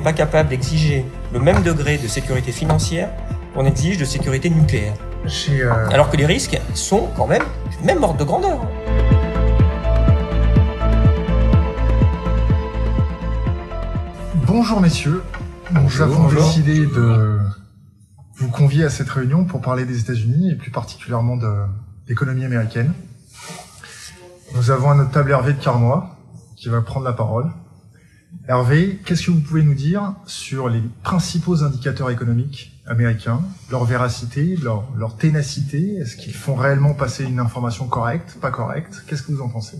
n'est pas capable d'exiger le même degré de sécurité financière qu'on exige de sécurité nucléaire. Euh, Alors que les risques sont quand même du même ordre de grandeur. Bonjour messieurs, nous avons décidé de vous convier à cette réunion pour parler des États-Unis et plus particulièrement de l'économie américaine. Nous avons à notre table Hervé de Carnois qui va prendre la parole. Hervé, qu'est-ce que vous pouvez nous dire sur les principaux indicateurs économiques américains, leur véracité, leur, ténacité? Est-ce qu'ils font réellement passer une information correcte, pas correcte? Qu'est-ce que vous en pensez?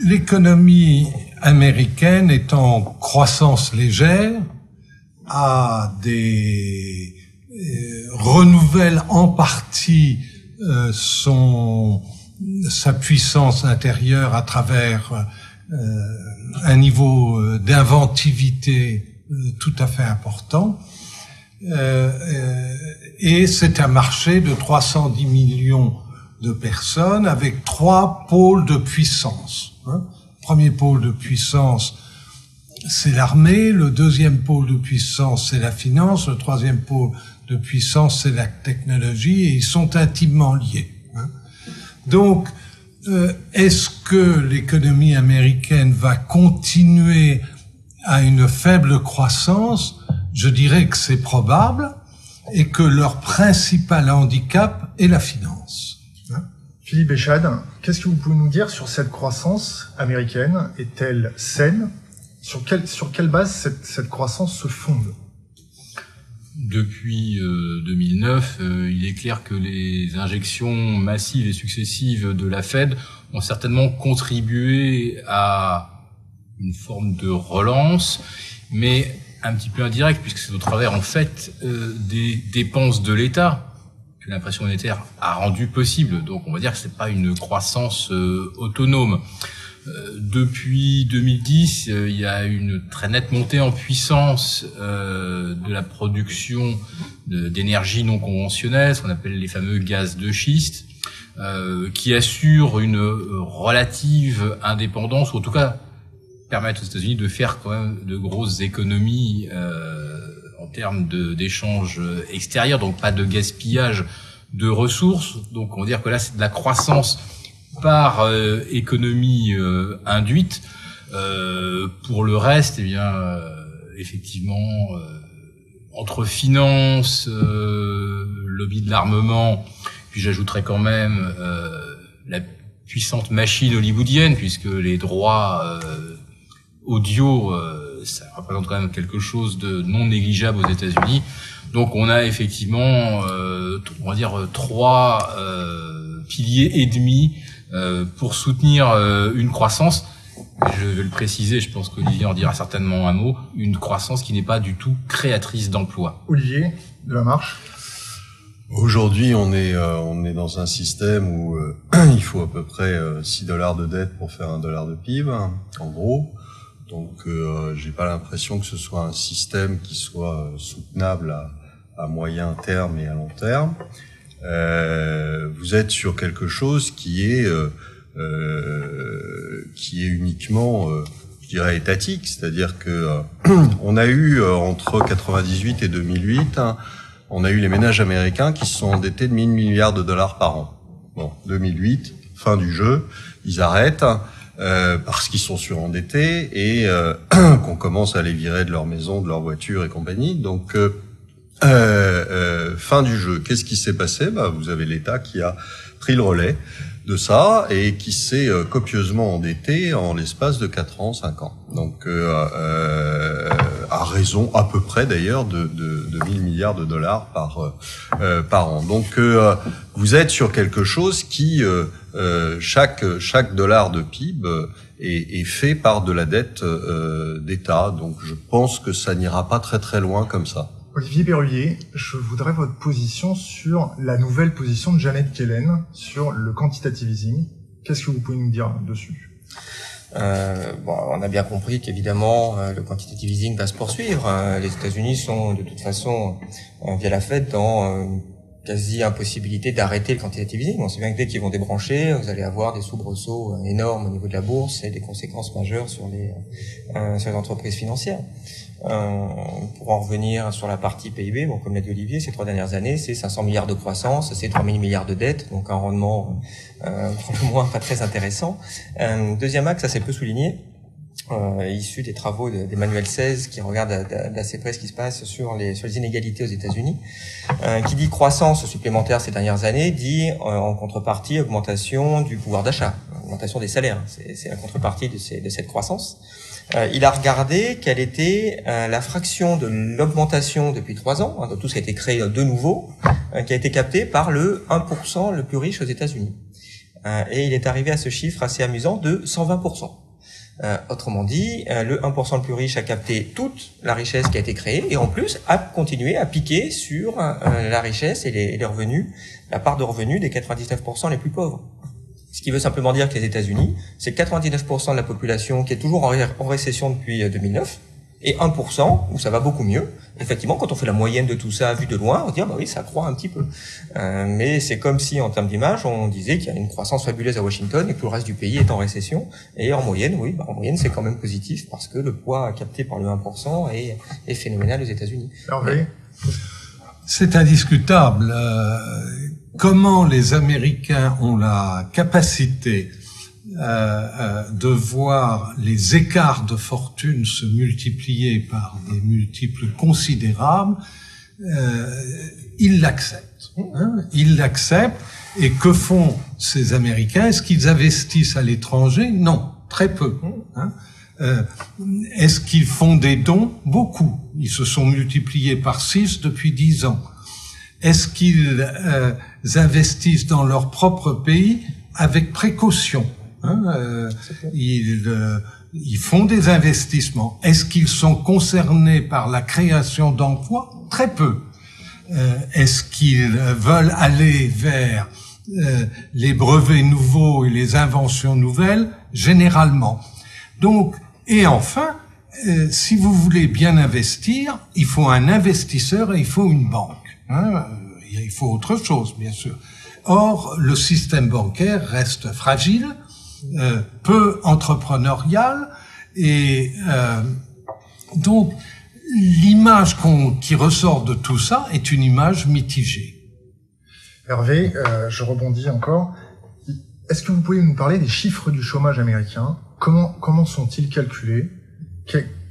L'économie américaine est en croissance légère, a des euh, renouvelle en partie euh, son sa puissance intérieure à travers un niveau euh, d'inventivité euh, tout à fait important. et c'est un marché de 310 millions de personnes avec trois pôles de puissance. Hein. Premier pôle de puissance, c'est l'armée. Le deuxième pôle de puissance, c'est la finance. Le troisième pôle de puissance, c'est la technologie. Et ils sont intimement liés. Hein. Donc, euh, est-ce que l'économie américaine va continuer à une faible croissance? Je dirais que c'est probable et que leur principal handicap est la finance. Hein? Philippe Echad, qu'est-ce que vous pouvez nous dire sur cette croissance américaine? Est-elle saine? Sur quelle, sur quelle base cette, cette croissance se fonde? Depuis 2009, euh, euh, il est clair que les injections massives et successives de la Fed ont certainement contribué à une forme de relance, mais un petit peu indirect, puisque c'est au travers en fait euh, des dépenses de l'État que l'impression monétaire a rendu possible. Donc on va dire que c'est pas une croissance autonome. Euh, depuis 2010, euh, il y a une très nette montée en puissance euh, de la production d'énergie non conventionnelle, ce qu'on appelle les fameux gaz de schiste, qui assure une relative indépendance, ou en tout cas permettent aux États-Unis de faire quand même de grosses économies en termes d'échanges extérieurs, donc pas de gaspillage de ressources. Donc on va dire que là c'est de la croissance par euh, économie euh, induite. Euh, pour le reste, eh bien, effectivement, entre finance, lobby de l'armement, puis j'ajouterais quand même la puissante machine hollywoodienne, puisque les droits audio, ça représente quand même quelque chose de non négligeable aux États-Unis. Donc on a effectivement, on va dire, trois piliers et demi euh, pour soutenir euh, une croissance, je vais le préciser, je pense qu'Olivier en dira certainement un mot, une croissance qui n'est pas du tout créatrice d'emplois. Olivier, de la marche Aujourd'hui, on est euh, on est dans un système où il faut à peu près 6 dollars de dette pour faire un dollar de PIB, en gros. Donc, j'ai pas l'impression que ce soit un système qui soit soutenable à, à moyen terme et à long terme. Euh, vous êtes sur quelque chose qui est euh, euh qui est uniquement, euh, je dirais, étatique, c'est-à-dire que on a eu entre 98 et 2008, hein, on a eu les ménages américains qui se sont endettés de 1000 milliards de dollars par an. Bon, 2008, fin du jeu, ils arrêtent. Euh, parce qu'ils sont surendettés et euh, qu'on commence à les virer de leur maison, de leur voiture et compagnie. Donc euh, euh, euh, fin du jeu. Qu'est-ce qui s'est passé? Bah, Vous avez l'État qui a pris le relais de ça et qui s'est euh, copieusement endetté en l'espace de 4 ans, 5 ans. Donc, euh, euh, à raison à peu près d'ailleurs de, de, de 1000 milliards de dollars par, par an. Donc, vous êtes sur quelque chose qui, chaque, chaque dollar de PIB est, est, fait par de la dette d'État. Donc, je pense que ça n'ira pas très très loin comme ça. Olivier Berruyer, je voudrais votre position sur la nouvelle position de Janet Kellen sur le quantitative easing. Qu'est-ce que vous pouvez nous dire dessus? Euh, bon, on a bien compris qu'évidemment euh, le quantitative easing va se poursuivre. Euh, les États-Unis sont de toute façon via la Fed dans quasi impossibilité d'arrêter le quantitative easing. On sait bien que dès qu'ils vont débrancher, vous allez avoir des soubresauts euh, énormes au niveau de la bourse et des conséquences majeures sur les, euh, sur les entreprises financières. Euh, pour en revenir sur la partie PIB, bon, comme l'a dit Olivier, ces trois dernières années, c'est 500 milliards de croissance, c'est 3000 milliards de dettes, donc un rendement euh, moins pas très intéressant. Euh, deuxième axe, ça peu souligné, euh, issu des travaux d'Emmanuel XVI qui regarde d'assez près ce qui se passe sur les, sur les inégalités aux États-Unis, euh, qui dit croissance supplémentaire ces dernières années, dit euh, en contrepartie augmentation du pouvoir d'achat, augmentation des salaires. C'est la contrepartie de, ces, de cette croissance. Euh, il a regardé quelle était euh, la fraction de l'augmentation depuis trois ans, hein, de tout ce qui a été créé de nouveau, euh, qui a été capté par le 1% le plus riche aux États-Unis. et il est arrivé à ce chiffre assez amusant de 120%. Euh, autrement dit, euh, le 1% le plus riche a capté toute la richesse qui a été créée et en plus a continué à piquer sur euh, la richesse et les, revenus, la part de revenus des 99% les plus pauvres. Ce qui veut simplement dire que les États-Unis, c'est 99% de la population qui est toujours en, en récession depuis 2009 et 1% où ça va beaucoup mieux. Effectivement, quand on fait la moyenne de tout ça vu de loin, on se dit ah bah oui, ça croît un petit peu. Euh, mais c'est comme si en termes d'image, on disait qu'il y a une croissance fabuleuse à Washington et que tout le reste du pays est en récession. Et en moyenne, oui, bah en moyenne c'est quand même positif parce que le poids capté par le 1% est, est phénoménal aux États-Unis. C'est indiscutable. Euh, comment les Américains ont la capacité euh, euh, de voir les écarts de fortune se multiplier par des multiples considérables, euh, ils l'acceptent. Hein, ils l'acceptent. Et que font ces Américains? Est-ce qu'ils investissent à l'étranger? Non, très peu. Hein. Euh, Est-ce qu'ils font des dons? Beaucoup. Ils se sont multipliés par six depuis dix ans. Est-ce qu'ils euh, investissent dans leur propre pays avec précaution Hein, euh, ils, euh, ils font des investissements. Est-ce qu'ils sont concernés par la création d'emplois? Très peu. Euh, Est-ce qu'ils veulent aller vers euh, les brevets nouveaux et les inventions nouvelles? Généralement. Donc, et enfin, si vous voulez bien investir, il faut un investisseur et il faut une banque. Hein il faut autre chose, bien sûr. Or, le système bancaire reste fragile euh, peu entrepreneurial et euh, donc l'image qui ressort de tout ça est une image mitigée. Hervé, euh, je rebondis encore. Est-ce que vous pouvez nous parler des chiffres du chômage américain? Comment comment sont-ils calculés?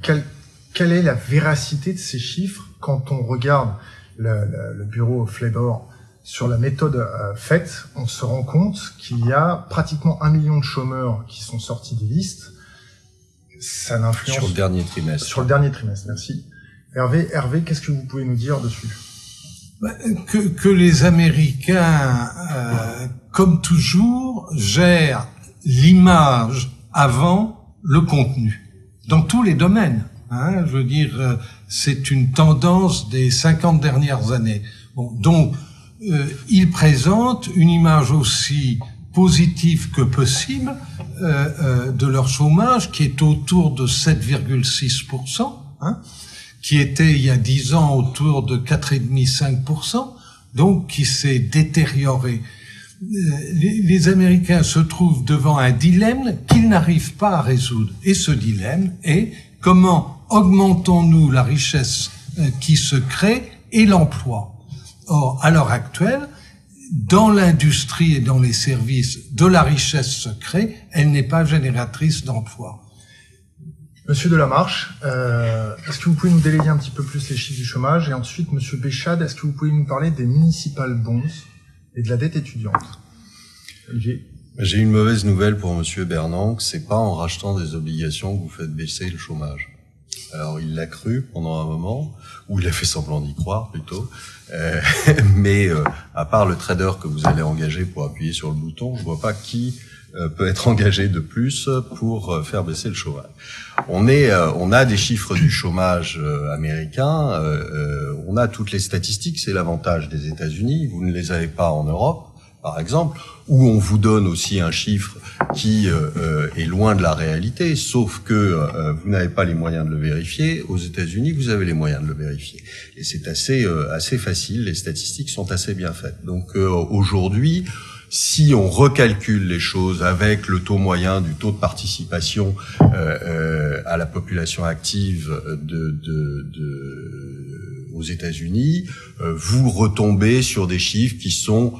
Quelle est la véracité de ces chiffres quand on regarde le, le, le bureau Flavor sur la méthode euh, faite, on se rend compte qu'il y a pratiquement un million de chômeurs qui sont sortis des listes. Ça n'influence sur le dernier trimestre. Sur le dernier trimestre, merci. Hervé, Hervé, qu'est-ce que vous pouvez nous dire dessus? Bah, que, que, les Américains, euh, comme toujours, gèrent l'image avant le contenu dans tous les domaines. Hein, je veux dire, euh, c'est une tendance des 50 dernières années. Bon, donc euh, ils présentent une image aussi positive que possible euh, euh, de leur chômage, qui est autour de 7,6%, hein, qui était il y a 10 ans autour de 4,5-5%, donc qui s'est détérioré. Euh, les, Américains se trouvent devant un dilemme qu'ils n'arrivent pas à résoudre. Et ce dilemme est comment augmentons-nous la richesse euh, qui se crée et l'emploi Or, à l'heure actuelle, dans l'industrie et dans les services de la richesse se crée, elle n'est pas génératrice d'emplois. Monsieur Delamarche, euh, est-ce que vous pouvez nous délayer un petit peu plus les chiffres du chômage? Et ensuite, Monsieur Béchade, est-ce que vous pouvez nous parler des municipal bonds et de la dette étudiante? Olivier J'ai une mauvaise nouvelle pour Monsieur Bernanke, c'est pas en rachetant des obligations que vous faites baisser le chômage. Alors il l'a cru pendant un moment, ou il a fait semblant d'y croire plutôt. Euh, mais euh, à part le trader que vous allez engager pour appuyer sur le bouton, je vois pas qui euh, peut être engagé de plus pour faire baisser le chômage. On est, on a des chiffres du chômage américain, on a toutes les statistiques, c'est l'avantage des États-Unis. Vous ne les avez pas en Europe. par exemple, où on vous donne aussi un chiffre qui euh, euh, est loin de la réalité, sauf que euh, vous n'avez pas les moyens de le vérifier. Aux États-Unis, vous avez les moyens de le vérifier, et c'est assez assez facile. Les statistiques sont assez bien faites. Donc aujourd'hui, si on recalcule les choses avec le taux moyen du taux de participation à la population active de, de, de aux États-Unis, vous retombez sur des chiffres qui sont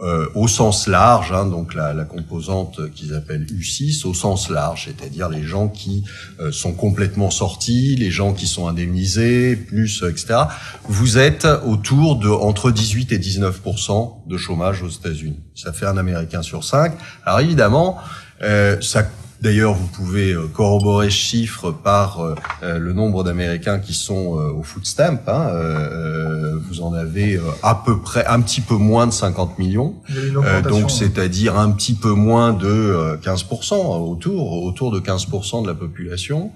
euh, au sens large, hein, donc la, la composante qu'ils appellent U6 au sens large, c'est-à-dire les gens qui euh, sont complètement sortis, les gens qui sont indemnisés, plus etc. Vous êtes autour de entre 18 et 19% de chômage aux États-Unis. Ça fait un Américain sur cinq. Alors évidemment, euh, ça D'ailleurs, vous pouvez euh, corroborer ce chiffre par euh, euh, le nombre d'Américains qui sont au food stamp. Hein, vous en avez à peu près un petit peu moins de 50 millions, donc c'est-à-dire un petit peu moins de 15%, autour autour de 15% de la population.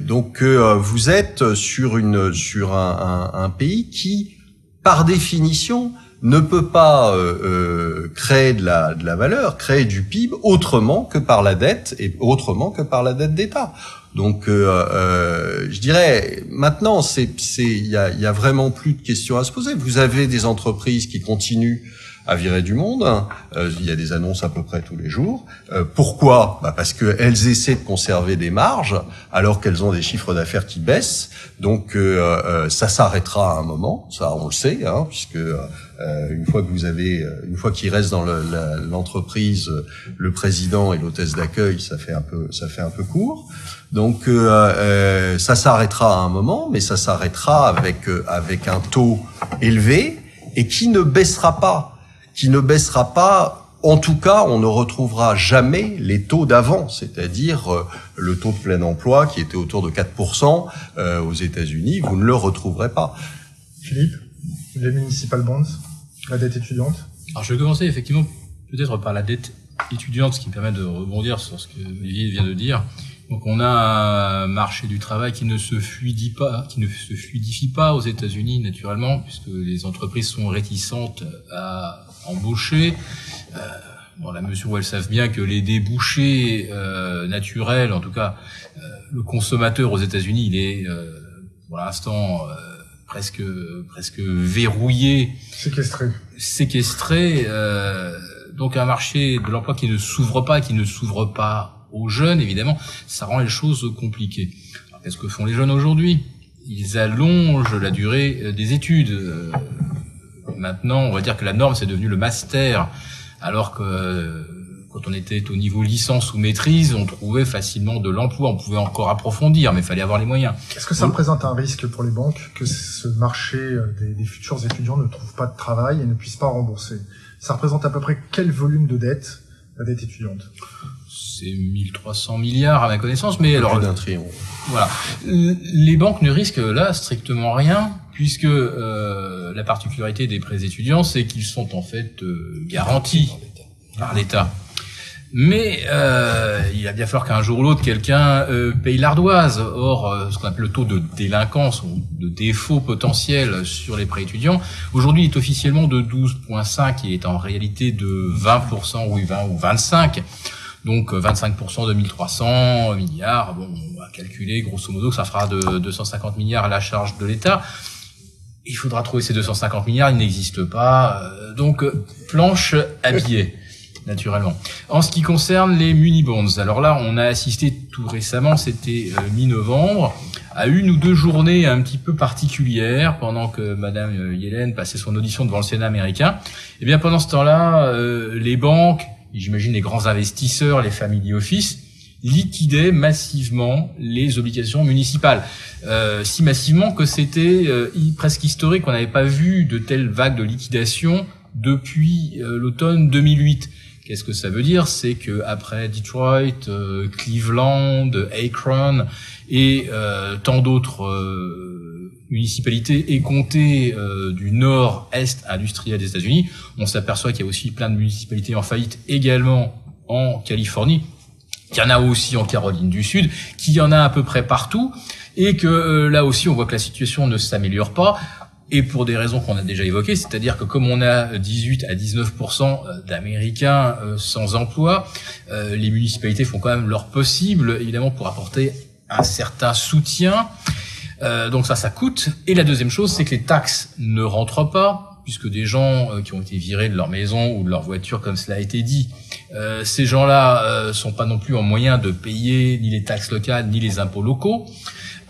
donc vous êtes sur une sur un, un, un pays qui, par définition, ne peut pas euh, euh, créer de la, de la valeur, créer du PIB autrement que par la dette et autrement que par la dette d'État. Donc, euh, euh je dirais, maintenant, c'est, il y a, y a vraiment plus de questions à se poser. Vous avez des entreprises qui continuent à virer du monde. Euh, il y a des annonces à peu près tous les jours. Euh, pourquoi? Bah Parce qu'elles essaient de conserver des marges alors qu'elles ont des chiffres d'affaires qui baissent. Donc euh, ça s'arrêtera à un moment, ça on le sait, hein, puisque une fois que vous avez, une fois qu'il reste dans l'entreprise le, le président et l'hôtesse d'accueil, ça fait un peu, ça fait un peu court. Donc euh, ça s'arrêtera à un moment, mais ça s'arrêtera avec avec un taux élevé et qui ne baissera pas qui ne baissera pas. En tout cas, on ne retrouvera jamais les taux d'avant, c'est-à-dire euh, le taux de plein emploi qui était autour de 4% euh, aux États-Unis. Vous ne le retrouverez pas. Philippe, les municipal bonds, la dette étudiante? Alors, je vais commencer effectivement peut-être par la dette étudiante, ce qui me permet de rebondir sur ce que Olivier vient de dire. Donc on a un marché du travail qui ne se fluidifie pas, qui ne se fluidifie pas aux États-Unis naturellement, puisque les entreprises sont réticentes à embaucher. Euh, dans la mesure où elles savent bien que les débouchés euh, naturels, en tout cas euh, le consommateur aux États-Unis, il est euh, pour l'instant euh, presque presque verrouillé, séquestré, séquestré. donc un marché de l'emploi qui ne s'ouvre pas, qui ne s'ouvre pas aux jeunes, évidemment, ça rend les choses compliquées. Qu'est-ce que font les jeunes aujourd'hui? Ils allongent la durée euh, des études. Euh, maintenant, on va dire que la norme, c'est devenu le master, alors que euh, quand on était au niveau licence ou maîtrise, on trouvait facilement de l'emploi. On pouvait encore approfondir, mais il fallait avoir les moyens. Est-ce que ça représente un risque pour les banques que ce marché des, des, futurs étudiants ne trouve pas de travail et ne puisse pas rembourser? Ça représente à peu près quel volume de dette, la dette étudiante? C'est 1300 milliards à ma connaissance, mais alors d'un trion. Voilà, les banques ne risquent là strictement rien puisque euh, la particularité des prêts étudiants, c'est qu'ils sont en fait euh, garantis par l'État. Mais euh, il va bien falloir qu'un jour ou l'autre, quelqu'un euh, paye l'ardoise. Or, euh, ce qu'on appelle le taux de délinquance ou de défaut potentiel sur les prêts étudiants, aujourd'hui, il est officiellement de 12,5 et est en réalité de 20%, oui 20 ou 25. Donc 25% de 1300 milliards, bon, on va calculer grosso modo que ça fera de 250 milliards à la charge de l'État. Il faudra trouver ces 250 milliards, ils n'existent pas. Euh, donc planche à billets, naturellement. En ce qui concerne les muni-bonds, alors là, on a assisté tout récemment, c'était euh, mi-novembre, à une ou deux journées un petit peu particulières pendant que Madame euh, Yellen passait son audition devant le Sénat américain. Eh bien pendant ce temps-là, les banques j'imagine les grands investisseurs, les family office, liquidaient massivement les obligations municipales. Euh, si massivement que c'était euh, presque historique, on n'avait pas vu de telles vagues de liquidation depuis euh, l'automne 2008. Qu'est-ce que ça veut dire? C'est que après Detroit, euh, Cleveland, Akron et tant d'autres municipalités et comtés euh, du nord-est industriel des États-Unis. On s'aperçoit qu'il y a aussi plein de municipalités en faillite également en Californie, qu'il y en a aussi en Caroline du Sud, qu'il y en a à peu près partout, et que euh, là aussi on voit que la situation ne s'améliore pas. et pour des raisons qu'on a déjà évoquées, c'est-à-dire que comme on a 18 à 19% d'Américains sans emploi, les municipalités font quand même leur possible, évidemment, pour apporter un certain soutien. Donc ça, ça coûte. Et la deuxième chose, c'est que les taxes ne rentrent pas puisque des gens euh, qui ont été virés de leur maison ou de leur voiture, comme cela a été dit, euh, ces gens-là euh, sont pas non plus en moyen de payer ni les taxes locales ni les impôts locaux.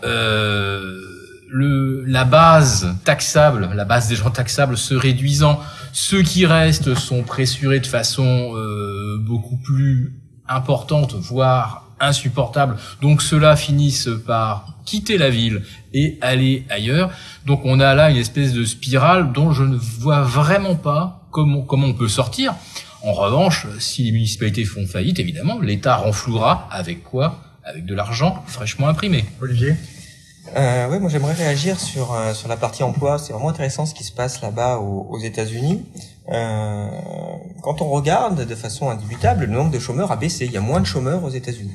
Euh, le, la base taxable, la base des gens taxables se réduisant, ceux qui restent sont pressurés de façon beaucoup plus importante, voire insupportable. Donc ceux-là finissent par quitter la ville et aller ailleurs. Donc on a là une espèce de spirale dont je ne vois vraiment pas comment, comment on peut sortir. En revanche, si les municipalités font faillite, évidemment, l'État renflouera avec quoi? Avec de l'argent fraîchement imprimé. Olivier? Euh, oui, moi j'aimerais réagir sur euh, sur la partie emploi. C'est vraiment intéressant ce qui se passe là-bas aux, aux États-Unis. Euh, quand on regarde de façon indubitable, le nombre de chômeurs a baissé. Il y a moins de chômeurs aux États-Unis.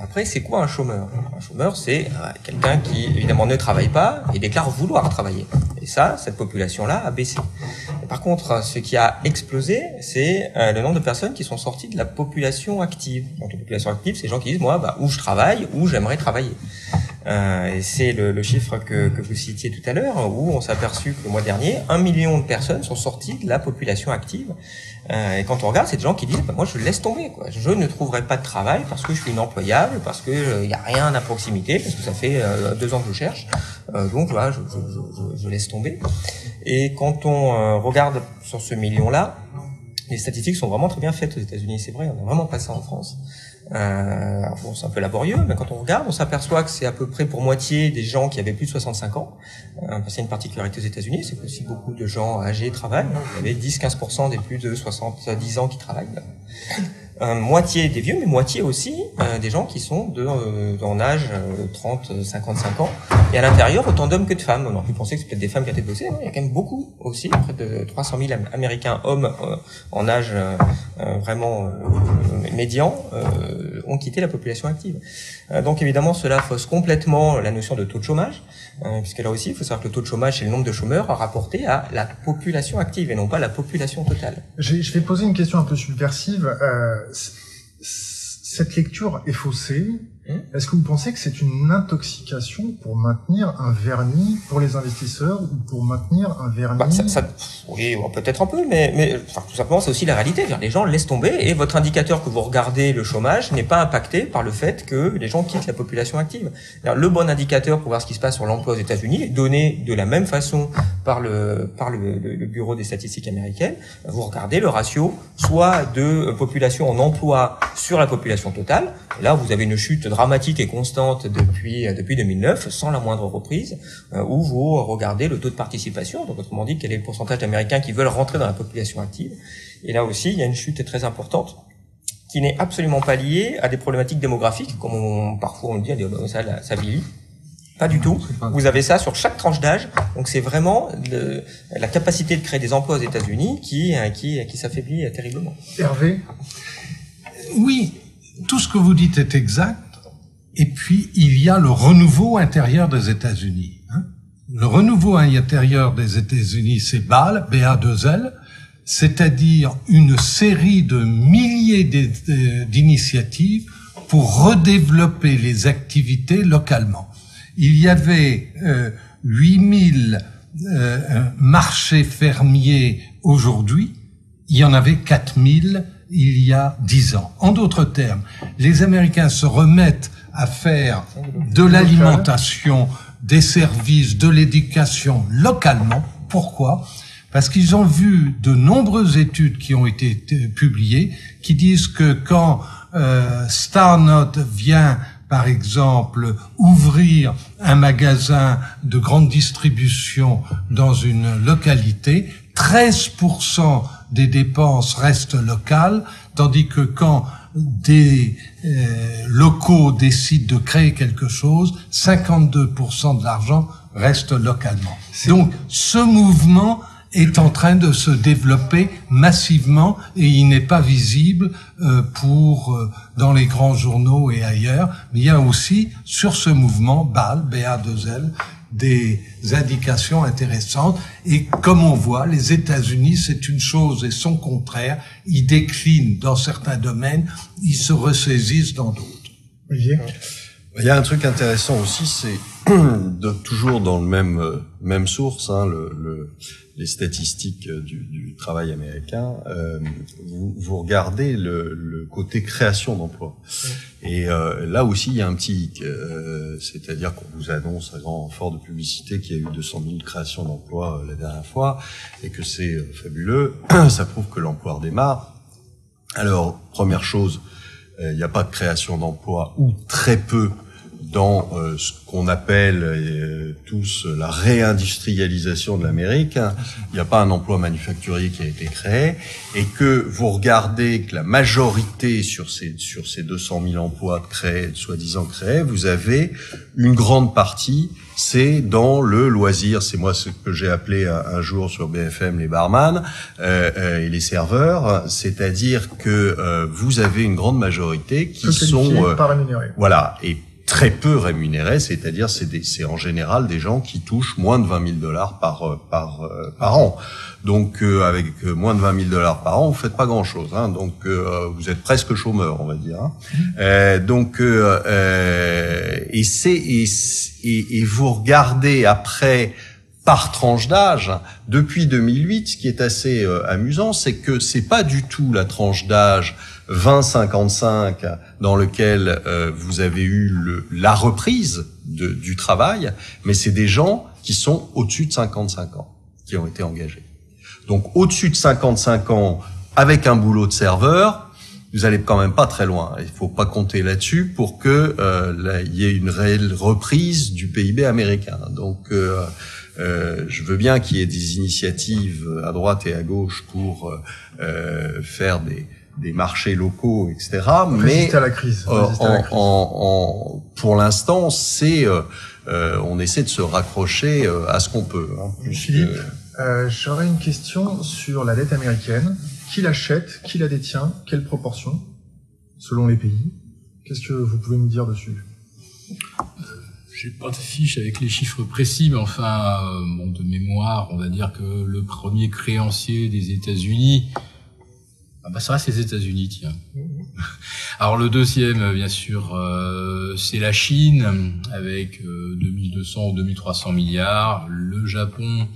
Après, c'est quoi un chômeur? Un chômeur, c'est euh, quelqu'un qui, évidemment, ne travaille pas et déclare vouloir travailler. Et ça, cette population-là a baissé. par contre, ce qui a explosé, c'est euh, le nombre de personnes qui sont sorties de la population active. Donc, la population active, c'est les gens qui disent, moi, bah, où je travaille, où j'aimerais travailler. Euh, et c'est le, le, chiffre que, que, vous citiez tout à l'heure, où on s'est aperçu que le mois dernier, un million de personnes sont sorties de la population active. Euh, et quand on regarde, c'est des gens qui disent, bah, moi je laisse tomber, quoi. je ne trouverai pas de travail parce que je suis inemployable, parce que il euh, n'y a rien à proximité, parce que ça fait deux ans que je cherche, donc voilà, je, je, je, je, laisse tomber. Et quand on regarde sur ce million-là, les statistiques sont vraiment très bien faites aux États-Unis, c'est vrai, on n'a vraiment pas ça en France. Euh, bon, c'est un peu laborieux, mais quand on regarde, on s'aperçoit que c'est à peu près pour moitié des gens qui avaient plus de 65 ans. Euh, c'est une particularité aux États-Unis, c'est aussi beaucoup de gens âgés travaillent. Vous avez 10-15% des plus de 70 ans qui travaillent moitié des vieux, mais moitié aussi euh, des gens qui sont de, euh, en âge 30, 55 ans. Et à l'intérieur, autant d'hommes que de femmes. On aurait pu penser que c'est peut-être des femmes qui ont été bossées. Il y a quand même beaucoup aussi, près de 300 000 Américains hommes en âge vraiment médian ont quitté la population active. donc évidemment, cela fausse complètement la notion de taux de chômage, puisque là aussi, il faut savoir que le taux de chômage, c'est le nombre de chômeurs rapporté à la population active et non pas la population totale. Je vais poser une question un peu subversive. Euh, cette lecture est faussée Hein Est-ce que vous pensez que c'est une intoxication pour maintenir un vernis pour les investisseurs ou pour maintenir un vernis bah, ça, Oui, peut-être un peu, mais, mais tout simplement, c'est aussi la réalité. Les gens laissent tomber et votre indicateur que vous regardez, le chômage, n'est pas impacté par le fait que les gens quittent la population active. Le bon indicateur pour voir ce qui se passe sur l'emploi aux États-Unis est donné de la même façon par le par le, le, Bureau des statistiques américaines. Vous regardez le ratio soit de population en emploi sur la population totale. Là, vous avez une chute dramatique et constante depuis depuis 2009, sans la moindre reprise, euh, où vous regardez le taux de participation, donc autrement dit quel est le pourcentage d'Américains qui veulent rentrer dans la population active. Et là aussi, il y a une chute très importante qui n'est absolument pas liée à des problématiques démographiques, comme on, parfois on le dit, ça, ça vieillit. Pas du tout. Vous avez ça sur chaque tranche d'âge. Donc c'est vraiment le, la capacité de créer des emplois aux États-Unis qui, qui, qui s'affaiblit terriblement. Hervé? Oui, tout ce que vous dites est exact. Et puis, il y a le renouveau intérieur des États-Unis. Hein. Le renouveau intérieur des États-Unis, c'est BAL, BA2L, c'est-à-dire une série de milliers d'initiatives pour redévelopper les activités localement. Il y avait euh, 8000 euh, marchés fermiers aujourd'hui, il y en avait 4000 il y a 10 ans. En d'autres termes, les Américains se remettent à faire de l'alimentation, des services, de l'éducation localement. Pourquoi? Parce qu'ils ont vu de nombreuses études qui ont été publiées qui disent que quand euh, Starnote vient par exemple, ouvrir un magasin de grande distribution dans une localité, 13% des dépenses restent locales, tandis que quand des euh, locaux décident de créer quelque chose, 52% de l'argent reste localement. Donc ce mouvement est en train de se développer massivement et il n'est pas visible euh, pour euh, dans les grands journaux et ailleurs. Mais il y a aussi sur ce mouvement BAL, BA2L, des indications intéressantes. Et comme on voit, les États-Unis, c'est une chose et son contraire. Ils déclinent dans certains domaines, ils se ressaisissent dans d'autres. Il y a un truc intéressant aussi, c'est toujours dans le même euh, même source, hein, le, le, les statistiques euh, du, du travail américain. Euh, vous, vous, regardez le, le, côté création d'emplois. Et euh, là aussi, il y a un petit, euh, c'est-à-dire qu'on vous annonce à grand fort de publicité qu'il y a eu 200 000 créations d'emplois la dernière fois et que c'est fabuleux. Ça prouve que l'emploi redémarre. Alors, première chose, il n'y a pas de création d'emplois ou très peu dans euh, ce qu'on appelle euh, tous la réindustrialisation de l'Amérique. Il n'y a pas un emploi manufacturier qui a été créé et que vous regardez que la majorité sur ces sur ces 200 000 emplois créés, soi-disant créés, vous avez une grande partie c'est dans le loisir. C'est moi ce que j'ai appelé un, jour sur BFM les barman euh, euh, et les serveurs. C'est-à-dire que euh, vous avez une grande majorité qui sont euh, pas rémunérés. Voilà et très peu rémunérés, c'est-à-dire c'est c'est en général des gens qui touchent moins de 20 000 dollars par euh, par euh, par an. Donc euh, avec moins de 20 000 dollars par an, vous faites pas grand-chose. Hein, donc vous êtes presque chômeur, on va dire. Hein. Mmh. donc et c'est et, et, et vous regardez après par tranche d'âge depuis 2008, ce qui est assez amusant, c'est que c'est pas du tout la tranche d'âge 20-55 dans lequel euh, vous avez eu le, la reprise de, du travail, mais c'est des gens qui sont au-dessus de 55 ans qui ont été engagés. Donc au-dessus de 55 ans, avec un boulot de serveur, vous allez quand même pas très loin. Il faut pas compter là-dessus pour que euh, y ait une réelle reprise du PIB américain. Donc euh, euh, je veux bien qu'il y ait des initiatives à droite et à gauche pour euh, faire des, des marchés locaux, etc. mais à la crise. Euh, en, En, pour l'instant, c'est euh, euh, on essaie de se raccrocher euh, à ce qu'on peut. Hein, Philippe, euh, j'aurais une question sur la dette américaine. Qui l'achète Qui la détient Quelle proportion selon les pays? Qu'est-ce que vous pouvez nous dire dessus? J'ai pas de fiche avec les chiffres précis, mais enfin, bon, de mémoire, on va dire que le premier créancier des États-Unis, ah bah ça reste les États-Unis, tiens. Alors le deuxième, bien sûr, euh, c'est la Chine avec euh, 2200 ou 2300 milliards, le Japon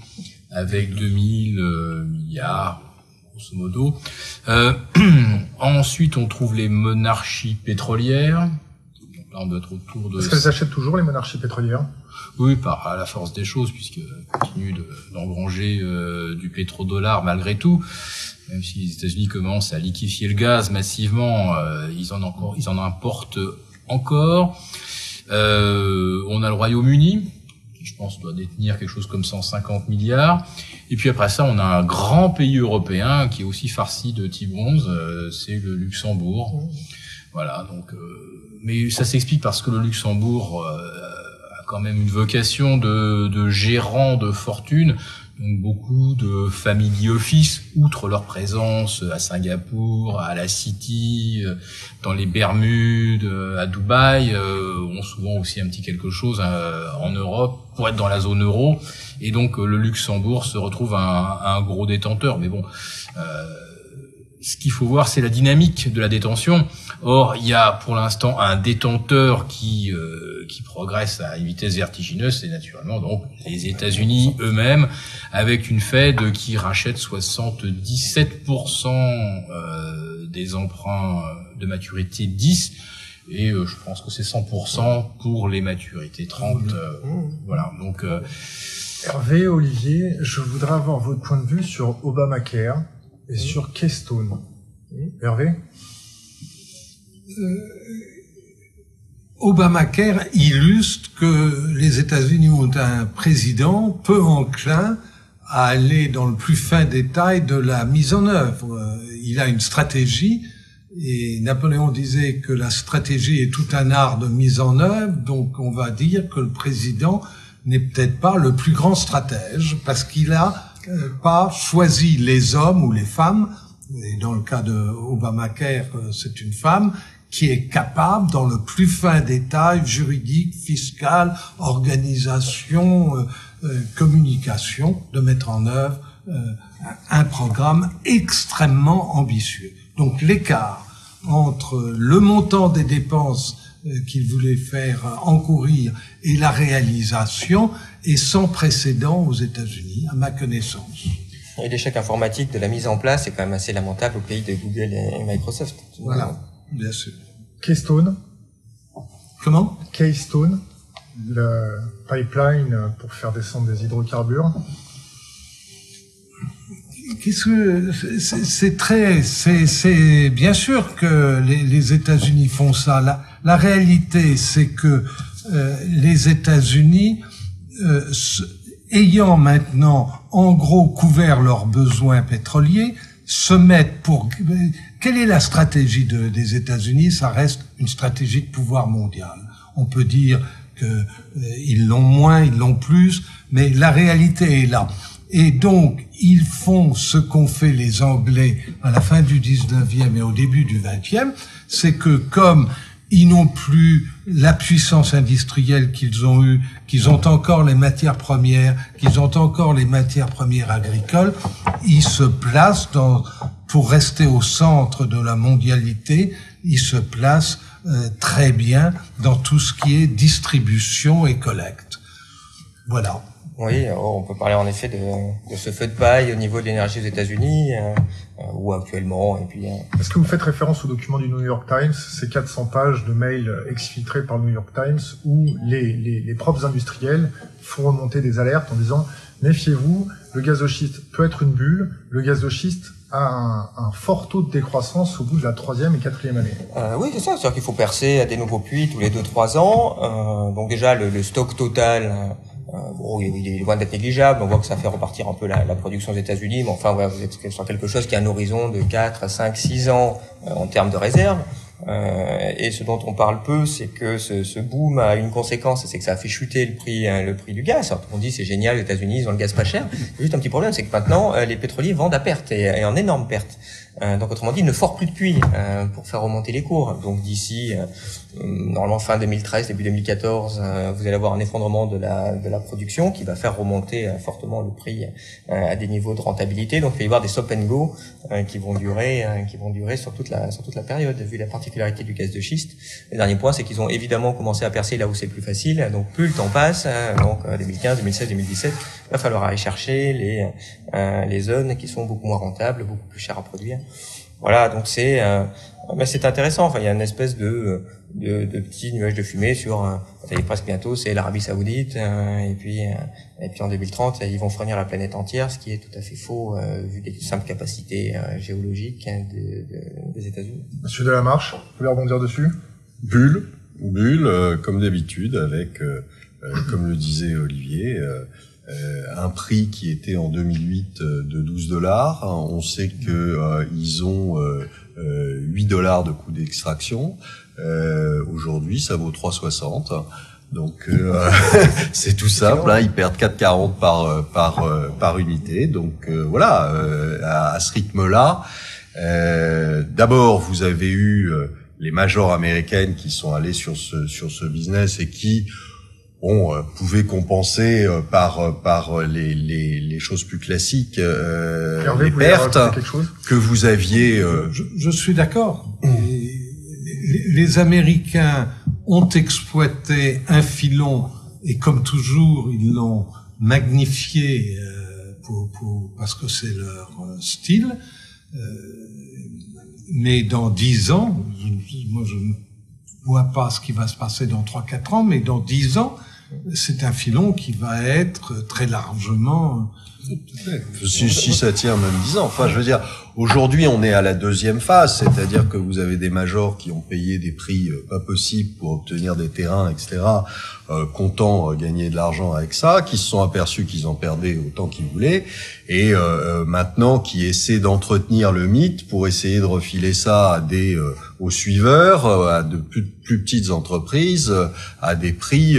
avec 2000 euh, milliards, grosso modo. Euh, ensuite, on trouve les monarchies pétrolières. Donc là, on doit être autour de... Est-ce qu'elles achètent toujours les monarchies pétrolières oui, par à la force des choses, puisqu'elles continuent d'engranger euh, du pétrodollar malgré tout même si les États-Unis commencent à liquéfier le gaz massivement, euh, ils en encore, ils en importent encore. Euh, on a le Royaume-Uni, qui je pense doit détenir quelque chose comme 150 milliards. Et puis après ça, on a un grand pays européen qui est aussi farci de T-bonds, euh, c'est le Luxembourg. Voilà, donc, euh, mais ça s'explique parce que le Luxembourg euh, a quand même une vocation de, de gérant de fortune beaucoup de family office, outre leur présence à Singapour, à la City, euh, dans les Bermudes, euh, à Dubaï, euh, ont souvent aussi un petit quelque chose en Europe pour être dans la zone euro. Et donc le Luxembourg se retrouve un gros détenteur. Mais bon, ce qu'il faut voir, c'est la dynamique de la détention. Or, il y a pour l'instant un détenteur qui euh, qui progresse à une vitesse vertigineuse, c'est naturellement donc les États-Unis eux-mêmes, avec une Fed qui rachète 77% euh, des emprunts de maturité 10 et euh, je pense que c'est 100% pour les maturités 30. voilà, donc. Hervé, Olivier, je voudrais avoir votre point de vue sur Obamacare et sur Keystone. Hervé euh, Obamacare illustre que les États-Unis ont un président peu enclin à aller dans le plus fin détail de la mise en œuvre. Il a une stratégie et Napoléon disait que la stratégie est tout un art de mise en œuvre, donc on va dire que le président n'est peut-être pas le plus grand stratège parce qu'il a euh, pas choisi les hommes ou les femmes, et dans le cas de Obamacare, euh, c'est une femme, qui est capable, dans le plus fin détail juridique, fiscal, organisation, euh, euh, communication, de mettre en œuvre euh, un programme extrêmement ambitieux. Donc l'écart entre le montant des dépenses qu'il voulait faire encourir et la réalisation est sans précédent aux États-Unis, à ma connaissance. Et l'échec informatique de la mise en place est quand même assez lamentable au pays de Google et Microsoft. Voilà, bien sûr. Keystone. Comment? Keystone, le pipeline pour faire descendre des hydrocarbures. Qu'est-ce que c'est très c'est bien sûr que les, les États-Unis font ça. La, la réalité c'est que euh, les États-Unis euh, ayant maintenant en gros couvert leurs besoins pétroliers, se mettent pour... Quelle est la stratégie de, des États-Unis? Ça reste une stratégie de pouvoir mondial. On peut dire qu'ils euh, l'ont moins, ils l'ont plus, mais la réalité est là. Et donc, ils font ce qu'ont fait les Anglais à la fin du 19e et au début du 20e, c'est que comme ils n'ont plus la puissance industrielle qu'ils ont eue, qu'ils ont encore les matières premières, qu'ils ont encore les matières premières agricoles, ils se placent dans, pour rester au centre de la mondialité, ils se placent euh, très bien dans tout ce qui est distribution et collecte. Voilà. Oui, on peut parler en effet de, de, ce feu de paille au niveau de l'énergie aux États-Unis, euh, euh ou actuellement. Et puis. Euh... Est-ce que vous faites référence au document du New York Times, ces 400 pages de mails exfiltrés par le New York Times, où les, les, les propres industriels font remonter des alertes en disant méfiez-vous, le gaz peut être une bulle, le gaz a un, un, fort taux de décroissance au bout de la troisième et quatrième année. Euh, oui, c'est ça. C'est-à-dire qu'il faut percer à des nouveaux puits tous les deux trois ans. Euh, donc déjà, le, le stock total bon, il est loin d'être négligeable. On voit que ça fait repartir un peu la, la production aux États-Unis, mais enfin, voilà, vous êtes sur quelque chose qui a un horizon de 4, 5, 6 ans euh, en termes de réserve. Euh, et ce dont on parle peu, c'est que ce, ce, boom a une conséquence, c'est que ça a fait chuter le prix, hein, le prix du gaz. Alors, on dit c'est génial, les États-Unis ils ont le gaz pas cher. Juste un petit problème, c'est que maintenant les pétroliers vendent à perte et, et en énorme perte. Euh, donc autrement dit, il ne fort plus de puits euh, pour faire remonter les cours. Donc d'ici, euh, normalement fin 2013, début 2014, vous allez avoir un effondrement de la, de la production qui va faire remonter fortement le prix à des niveaux de rentabilité. Donc il va y avoir des stop and go qui vont durer, qui vont durer sur toute la sur toute la période. Vu la particularité du gaz de schiste, le dernier point, c'est qu'ils ont évidemment commencé à percer là où c'est plus facile. Donc plus le temps passe, donc 2015, 2016, 2017, il va falloir aller chercher les les zones qui sont beaucoup moins rentables, beaucoup plus chères à produire. Voilà, donc c'est euh, c'est intéressant. Enfin, il y a une espèce de de, de petit nuage de fumée sur euh, ça y est presque bientôt, c'est l'Arabie Saoudite euh, et puis euh, et puis en 2030 ils vont fournir la planète entière, ce qui est tout à fait faux euh, vu les simples capacités géologiques hein, de, de, des États-Unis. Monsieur Delamarche, vous voulez rebondir dessus? Bulle, bulle, comme d'habitude, avec comme le disait Olivier. Euh, un prix qui était en 2008 euh, de 12 dollars. On sait que euh, ils ont 8 dollars de coût d'extraction. Aujourd'hui, ça vaut 3,60. Donc c'est tout simple, hein, ils perdent 4,40 par par par unité. Donc voilà, à, à, ce rythme-là, d'abord vous avez eu les majors américaines qui sont allées sur ce sur ce business et qui bon, euh, pouvait compenser euh, par euh, par les, les, les choses plus classiques euh, les pertes que vous aviez. Je, je, suis d'accord. Les, les, Américains ont exploité un filon et comme toujours ils l'ont magnifié pour, pour, parce que c'est leur style. mais dans dix ans, moi je ne vois pas ce qui va se passer dans trois quatre ans, mais dans dix ans, c'est un filon qui va être très largement. Si, si ça tient même dix ans. Enfin, je veux dire, aujourd'hui, on est à la deuxième phase, c'est-à-dire que vous avez des majors qui ont payé des prix euh, pas possibles pour obtenir des terrains, etc., euh, comptant euh, gagner de l'argent avec ça, qui se sont aperçus qu'ils en perdaient autant qu'ils voulaient, et euh, maintenant qui essaient d'entretenir le mythe pour essayer de refiler ça à des aux suiveurs, à de plus plus petites entreprises à des prix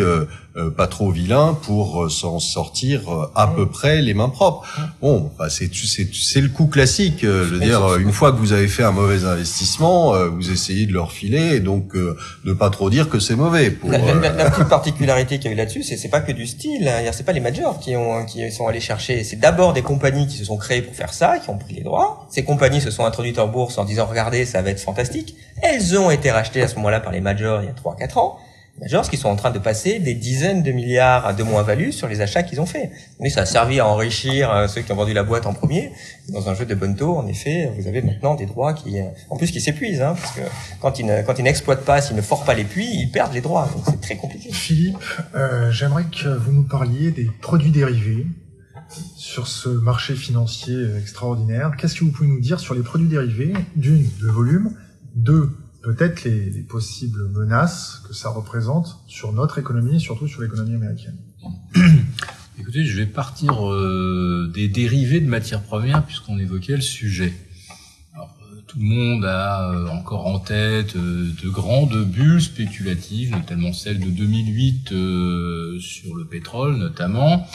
euh, pas trop vilain pour euh, s'en sortir euh, à peu près les mains propres. Bon, bah, c'est c'est le coup classique. je veux dire, une fois que vous avez fait un mauvais investissement, vous essayez de le refiler et donc ne pas trop dire que c'est mauvais. Pour, la, petite particularité qu'il y a eu là-dessus, c'est c'est pas que du style. Hein. C'est pas les majors qui ont qui sont allés chercher. C'est d'abord des compagnies qui se sont créées pour faire ça, qui ont pris les droits. Ces compagnies se sont introduites en bourse en disant regardez, ça va être fantastique. Elles ont été rachetées à ce moment-là par les majors il y a trois quatre ans majors qui sont en train de passer des dizaines de milliards de moins-value sur les achats qu'ils ont fait. Mais ça a servi à enrichir euh, ceux qui ont vendu la boîte en premier. Dans un jeu de bonne taux, en effet, vous avez maintenant des droits qui, euh, en plus, qui s'épuisent, hein, parce que quand ils, quand ils n'exploitent pas, s'ils ne forent pas les puits, ils perdent les droits. Donc c'est très compliqué. Philippe, euh, j'aimerais que vous nous parliez des produits dérivés sur ce marché financier extraordinaire. Qu'est-ce que vous pouvez nous dire sur les produits dérivés D'une, le volume. Deux, peut-être les, les, possibles menaces que ça représente sur notre économie et surtout sur l'économie américaine. Écoutez, je vais partir euh, des dérivés de matières premières puisqu'on évoquait le sujet. Alors, euh, tout le monde a euh, encore en tête de grandes bulles spéculatives, notamment celle de 2008 sur le pétrole notamment.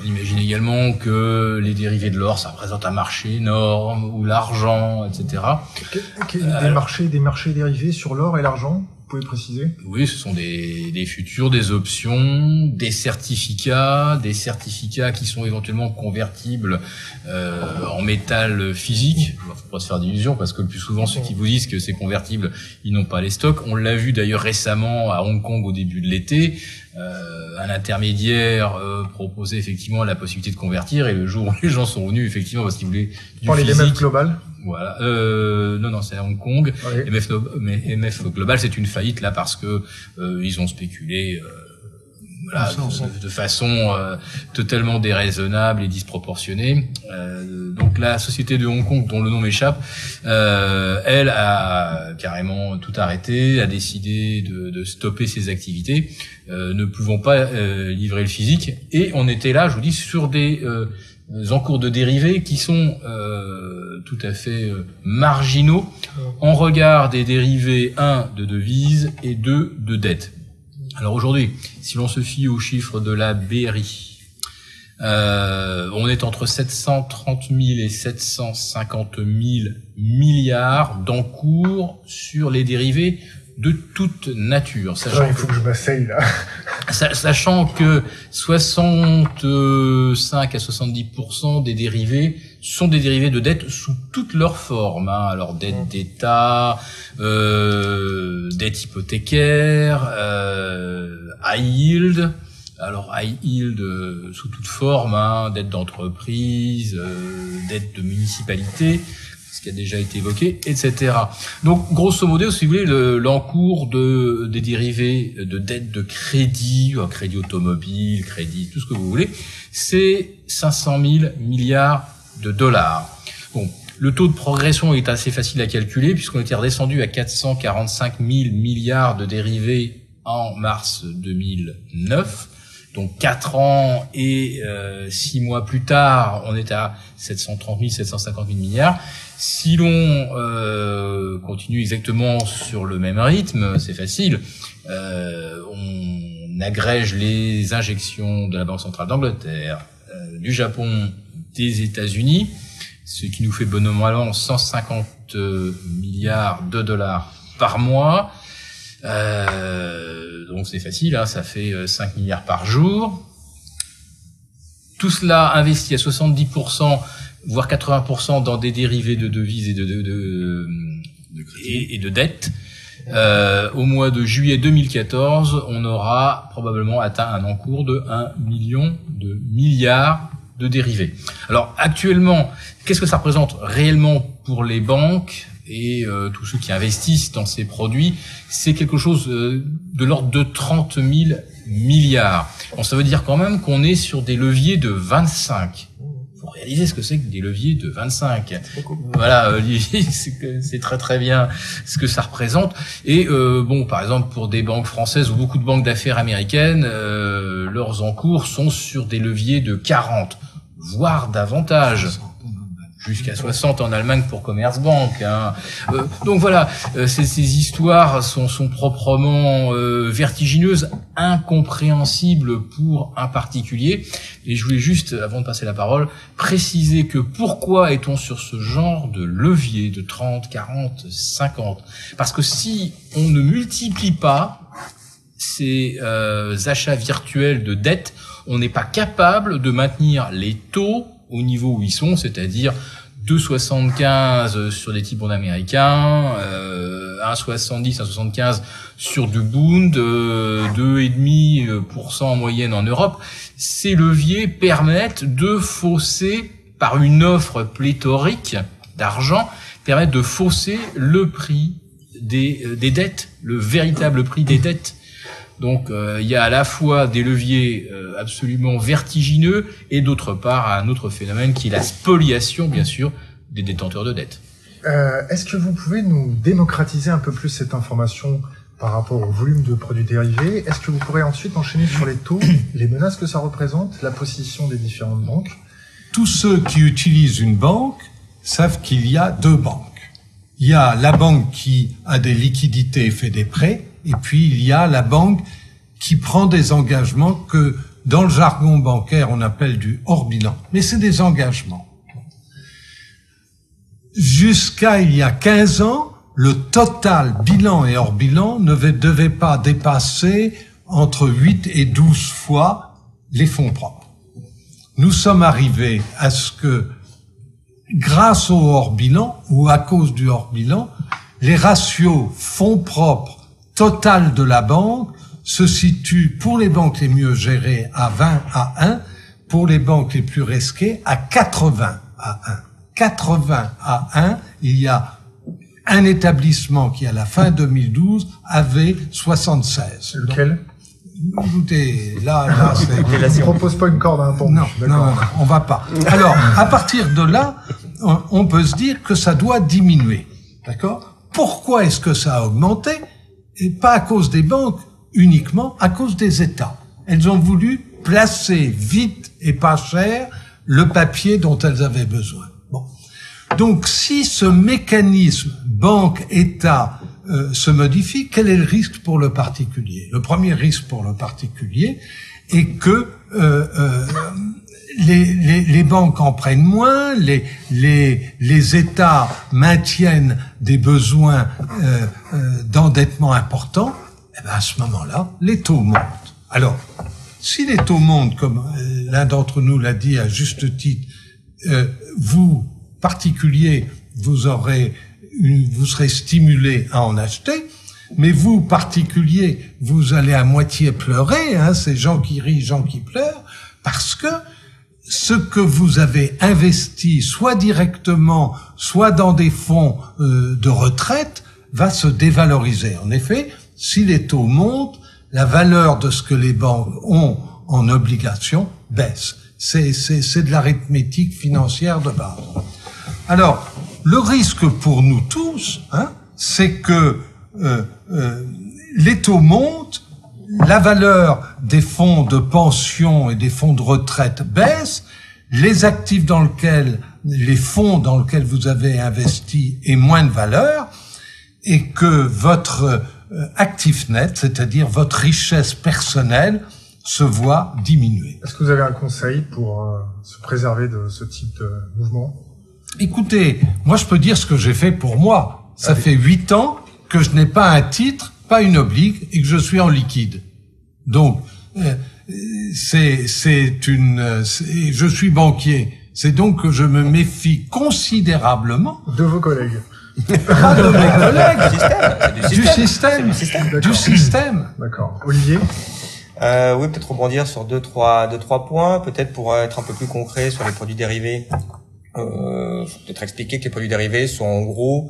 On imagine également que les dérivés de l'or, ça représente un marché énorme, ou l'argent, etc. des marchés, des marchés dérivés sur l'or et l'argent? Pouvez préciser? Oui, ce sont des, des futurs, des options, des certificats, des certificats qui sont éventuellement convertibles euh, en métal physique. Il faut pas se faire d'illusions parce que le plus souvent ceux qui vous disent que c'est convertible, ils n'ont pas les stocks. On l'a vu d'ailleurs récemment à Hong Kong au début de l'été. Euh, un intermédiaire euh, proposait effectivement la possibilité de convertir et le jour où les gens sont venus effectivement parce qu'ils voulaient du Pour les MF Global voilà euh, non non c'est à Hong Kong MF, MF Global c'est une faillite là parce que euh, ils ont spéculé euh, voilà, de, façon euh, totalement déraisonnable et disproportionnée. Euh, donc la société de Hong Kong, dont le nom m'échappe, euh, elle a carrément tout arrêté, a décidé de, de stopper ses activités, euh, ne pouvant pas euh, livrer le physique. Et on était là, je vous dis, sur des encours de dérivés qui sont tout à fait marginaux en regard des dérivés 1 de devises et 2 de dettes. Alors aujourd'hui, si l'on se fie aux chiffres de la BRI, euh, on est entre 730 000 et 750 000 milliards d'encours sur les dérivés de toute nature. Sachant il faut que, je m'asseye là. Sachant que 65 à 70% des dérivés sont des dérivés de dette sous toutes leurs formes. Hein. Alors dette d'État, euh, dette hypothécaire, euh, high yield. Alors high yield euh, sous toute forme, hein, dette d'entreprise, euh, dette de municipalité, ce qui a déjà été évoqué, etc. Donc grosso modo, si vous voulez, l'encours de des dérivés de dette de crédit, crédit automobile, crédit, tout ce que vous voulez, c'est 500 000 milliards de dollars. Bon, le taux de progression est assez facile à calculer puisqu'on était redescendu à 445 000 milliards de dérivés en mars 2009. Donc quatre ans et euh, six mois plus tard, on est à 730 000, 750 000 milliards. Si l'on euh, continue exactement sur le même rythme, c'est facile. Euh, on agrège les injections de la Banque centrale d'Angleterre, euh, du Japon, des États-Unis, ce qui nous fait bonnement 150 milliards de dollars par mois. Euh, donc c'est facile, hein, ça fait 5 euh, milliards par jour. Tout cela investi à 70%, voire 80% dans des dérivés de devises et de, de, de, et, de dettes. Euh, au mois de juillet 2014, on aura probablement atteint un encours de 1 million de milliards de dérivés. Alors actuellement, qu'est-ce que ça représente réellement pour les banques et euh, tous ceux qui investissent dans ces produits? C'est quelque chose euh, de l'ordre de 30 000 milliards. Bon, ça veut dire quand même qu'on est sur des leviers de 25 faut réaliser ce que c'est que des leviers de 25. Voilà, c'est très très bien ce que ça représente. Et euh, bon, par exemple, pour des banques françaises ou beaucoup de banques d'affaires américaines, euh, leurs encours sont sur des leviers de 40 voire davantage. Jusqu'à 60 en Allemagne pour Commerzbank. Hein. Euh, donc voilà, euh, ces, ces, histoires sont, sont proprement euh, vertigineuses, incompréhensibles pour un particulier. Et je voulais juste, avant de passer la parole, préciser que pourquoi est-on sur ce genre de levier de 30, 40, 50 Parce que si on ne multiplie pas ces euh, achats virtuels de dette, on n'est pas capable de maintenir les taux au niveau où ils sont, c'est-à-dire 2,75 sur des types américains, euh, 1,70, 1,75 sur du Bund, euh, 2,5% en moyenne en Europe. Ces leviers permettent de fausser, par une offre pléthorique d'argent, permettent de fausser le prix des, euh, des dettes, le véritable prix des dettes. Donc euh, il y a à la fois des leviers euh, absolument vertigineux et d'autre part un autre phénomène qui est la spoliation, bien sûr, des détenteurs de dettes. Euh, Est-ce que vous pouvez nous démocratiser un peu plus cette information par rapport au volume de produits dérivés? Est-ce que vous pourrez ensuite enchaîner sur les taux, les menaces que ça représente, la position des différentes banques? Tous ceux qui utilisent une banque savent qu'il y a deux banques. Il y a la banque qui a des liquidités et fait des prêts, et puis il y a la banque qui prend des engagements que dans le jargon bancaire on appelle du hors bilan. Mais c'est des engagements. Jusqu'à il y a 15 ans, le total bilan et hors bilan ne devait pas dépasser entre 8 et 12 fois les fonds propres. Nous sommes arrivés à ce que, grâce au hors bilan ou à cause du hors bilan, les ratios fonds propres total de la banque se situent pour les banques les mieux gérées à 20 à 1, pour les banques les plus risquées à 80 à 1. 80 à 1, il y a un établissement qui, à la fin 2012, avait 76. Lequel? Écoutez, là, là, c'est... Je propose pas une corde à un pont. Non, non, non, on va pas. Alors, à partir de là, on peut se dire que ça doit diminuer. D'accord? Pourquoi est-ce que ça a augmenté? Et pas à cause des banques uniquement, à cause des États. Elles ont voulu placer vite et pas cher le papier dont elles avaient besoin. Bon. Donc, si ce mécanisme banque-État euh, se modifie, quel est le risque pour le particulier? Le premier risque pour le particulier est que euh, euh, les, les, les, banques en prennent moins, les, les, les États maintiennent des besoins euh, euh, d'endettement importants, et bien à ce moment-là, les taux montent. Alors, si les taux montent, comme euh, l'un d'entre nous l'a dit à juste titre, vous, particulier, vous aurez une, vous serez stimulé à en acheter, mais vous, particulier, vous allez à moitié pleurer, hein, ces gens qui rient, gens qui pleurent, parce que ce que vous avez investi, soit directement, soit dans des fonds euh, de retraite, va se dévaloriser. En effet, si les taux montent, la valeur de ce que les banques ont en obligation baisse. C'est, c'est, c'est de l'arithmétique financière de base. Alors, le risque pour nous tous, hein, c'est que euh, euh, les taux montent, la valeur des fonds de pension et des fonds de retraite baisse, les actifs dans lesquels, les fonds dans lesquels vous avez investi aient moins de valeur, et que votre euh, actif net, c'est-à-dire votre richesse personnelle, se voit diminuer. Est-ce que vous avez un conseil pour euh, se préserver de ce type de mouvement? Écoutez, moi je peux dire ce que j'ai fait pour moi. Ça Allez. fait huit ans que je n'ai pas un titre, pas une oblique, et que je suis en liquide. Donc, euh, c'est c'est une, je suis banquier. C'est donc que je me méfie considérablement de vos collègues. Pas de mes collègues, du système, du système, du système. D'accord. Olivier. Euh, oui, peut-être rebondir sur deux trois deux trois points, peut-être pour être un peu plus concret sur les produits dérivés. Euh, faut peut-être expliquer que les produits dérivés sont en gros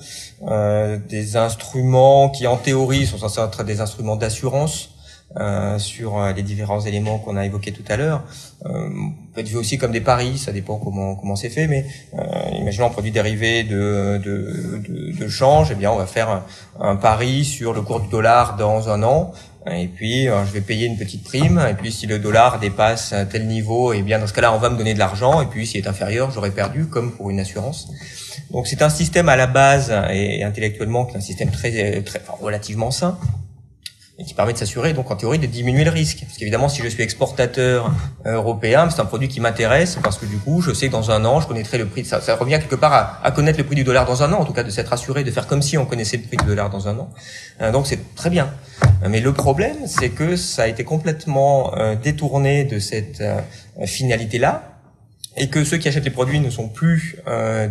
euh, des instruments qui, en théorie, sont censés être des instruments d'assurance euh, sur euh, les différents éléments qu'on a évoqués tout à l'heure. Euh, peut être vu aussi comme des paris, ça dépend comment comment c'est fait, mais euh, imaginons un produit dérivé de, de, de, de change, eh bien on va faire un, un, pari sur le cours du dollar dans un an. Et puis, je vais payer une petite prime. Et puis, si le dollar dépasse tel niveau, et eh bien, dans ce cas-là, on va me donner de l'argent. Et puis, s'il est inférieur, j'aurai perdu, comme pour une assurance. Donc, c'est un système à la base et intellectuellement qui est un système très, très relativement sain et qui permet de s'assurer, donc en théorie, de diminuer le risque. Parce qu'évidemment, si je suis exportateur euh, européen, c'est un produit qui m'intéresse parce que du coup, je sais que dans un an, je connaîtrai le prix. De ça, ça revient quelque part à, connaître le prix du dollar dans un an, en tout cas de s'être assuré, de faire comme si on connaissait le prix du dollar dans un an. Euh, donc c'est très bien. Mais le problème, c'est que ça a été complètement euh, détourné de cette finalité-là et que ceux qui achètent les produits ne sont plus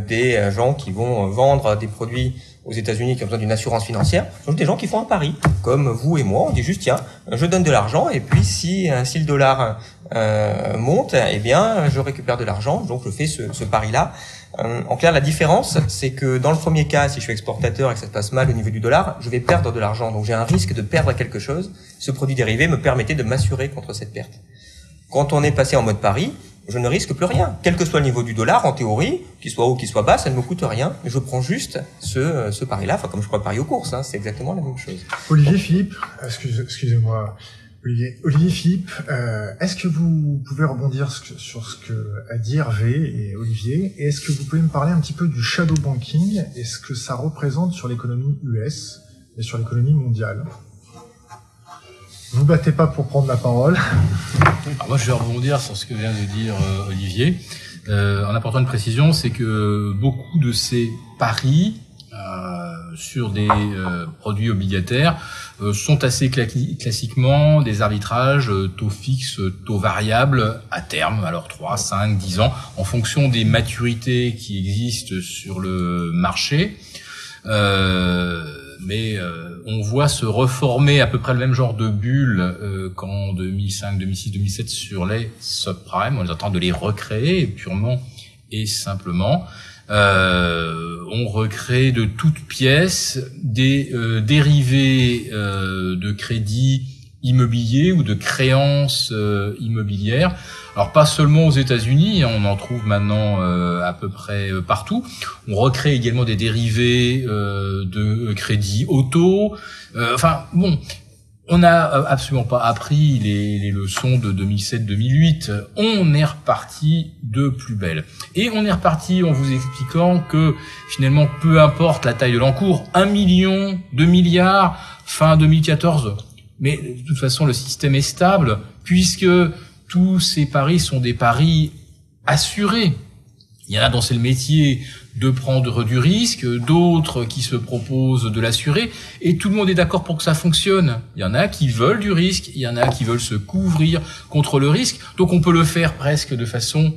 des gens qui vont vendre des produits aux États-Unis qui ont besoin d'une assurance financière, sont des gens qui font un pari, comme vous et moi. On dit juste tiens, je donne de l'argent et puis si, euh, si le dollar euh, monte, eh bien je récupère de l'argent. Donc je fais ce, ce pari-là. Euh, en clair, la différence, c'est que dans le premier cas, si je suis exportateur et que ça se passe mal au niveau du dollar, je vais perdre de l'argent. Donc j'ai un risque de perdre quelque chose. Ce produit dérivé me permettait de m'assurer contre cette perte. Quand on est passé en mode pari, je ne risque plus rien. Quel que soit le niveau du dollar, en théorie, qu'il soit haut, qu'il soit bas, ça ne me coûte rien. Je prends juste ce, ce pari-là, enfin comme je crois pari aux courses, hein, c'est exactement la même chose. Olivier Philippe, excusez-moi. Olivier, Olivier Philippe, euh, est-ce que vous pouvez rebondir sur ce que a dit Hervé et Olivier? Et est-ce que vous pouvez me parler un petit peu du shadow banking et ce que ça représente sur l'économie US et sur l'économie mondiale? Vous battez pas pour prendre la parole. moi, je vais rebondir sur ce que vient de dire euh, Olivier. Euh, en apportant une précision, c'est que beaucoup de ces paris euh, sur des euh, produits obligataires euh, sont assez classiquement des arbitrages taux fixes, taux variables à terme, alors 3, 5, 10 ans, en fonction des maturités qui existent sur le marché. Euh, mais euh, on voit se reformer à peu près le même genre de bulles euh, qu'en 2005, 2006, 2007 sur les subprimes. On est en train de les recréer purement et simplement. Euh, on recrée de toutes pièces des euh, dérivés de crédit immobilier ou de créances immobilières alors pas seulement aux États-Unis, hein, on en trouve maintenant euh, à peu près euh, partout. On recrée également des dérivés euh, de crédit auto. enfin bon, on n'a absolument pas appris les, les leçons de 2007-2008. On est reparti de plus belle. Et on est reparti en vous expliquant que finalement, peu importe la taille de l'encours, un million, deux milliards, fin 2014. Mais de toute façon, le système est stable puisque tous ces paris sont des paris assurés. Il y en a dont c'est le métier de prendre du risque, d'autres qui se proposent de l'assurer, et tout le monde est d'accord pour que ça fonctionne. Il y en a qui veulent du risque, il y en a qui veulent se couvrir contre le risque, donc on peut le faire presque de façon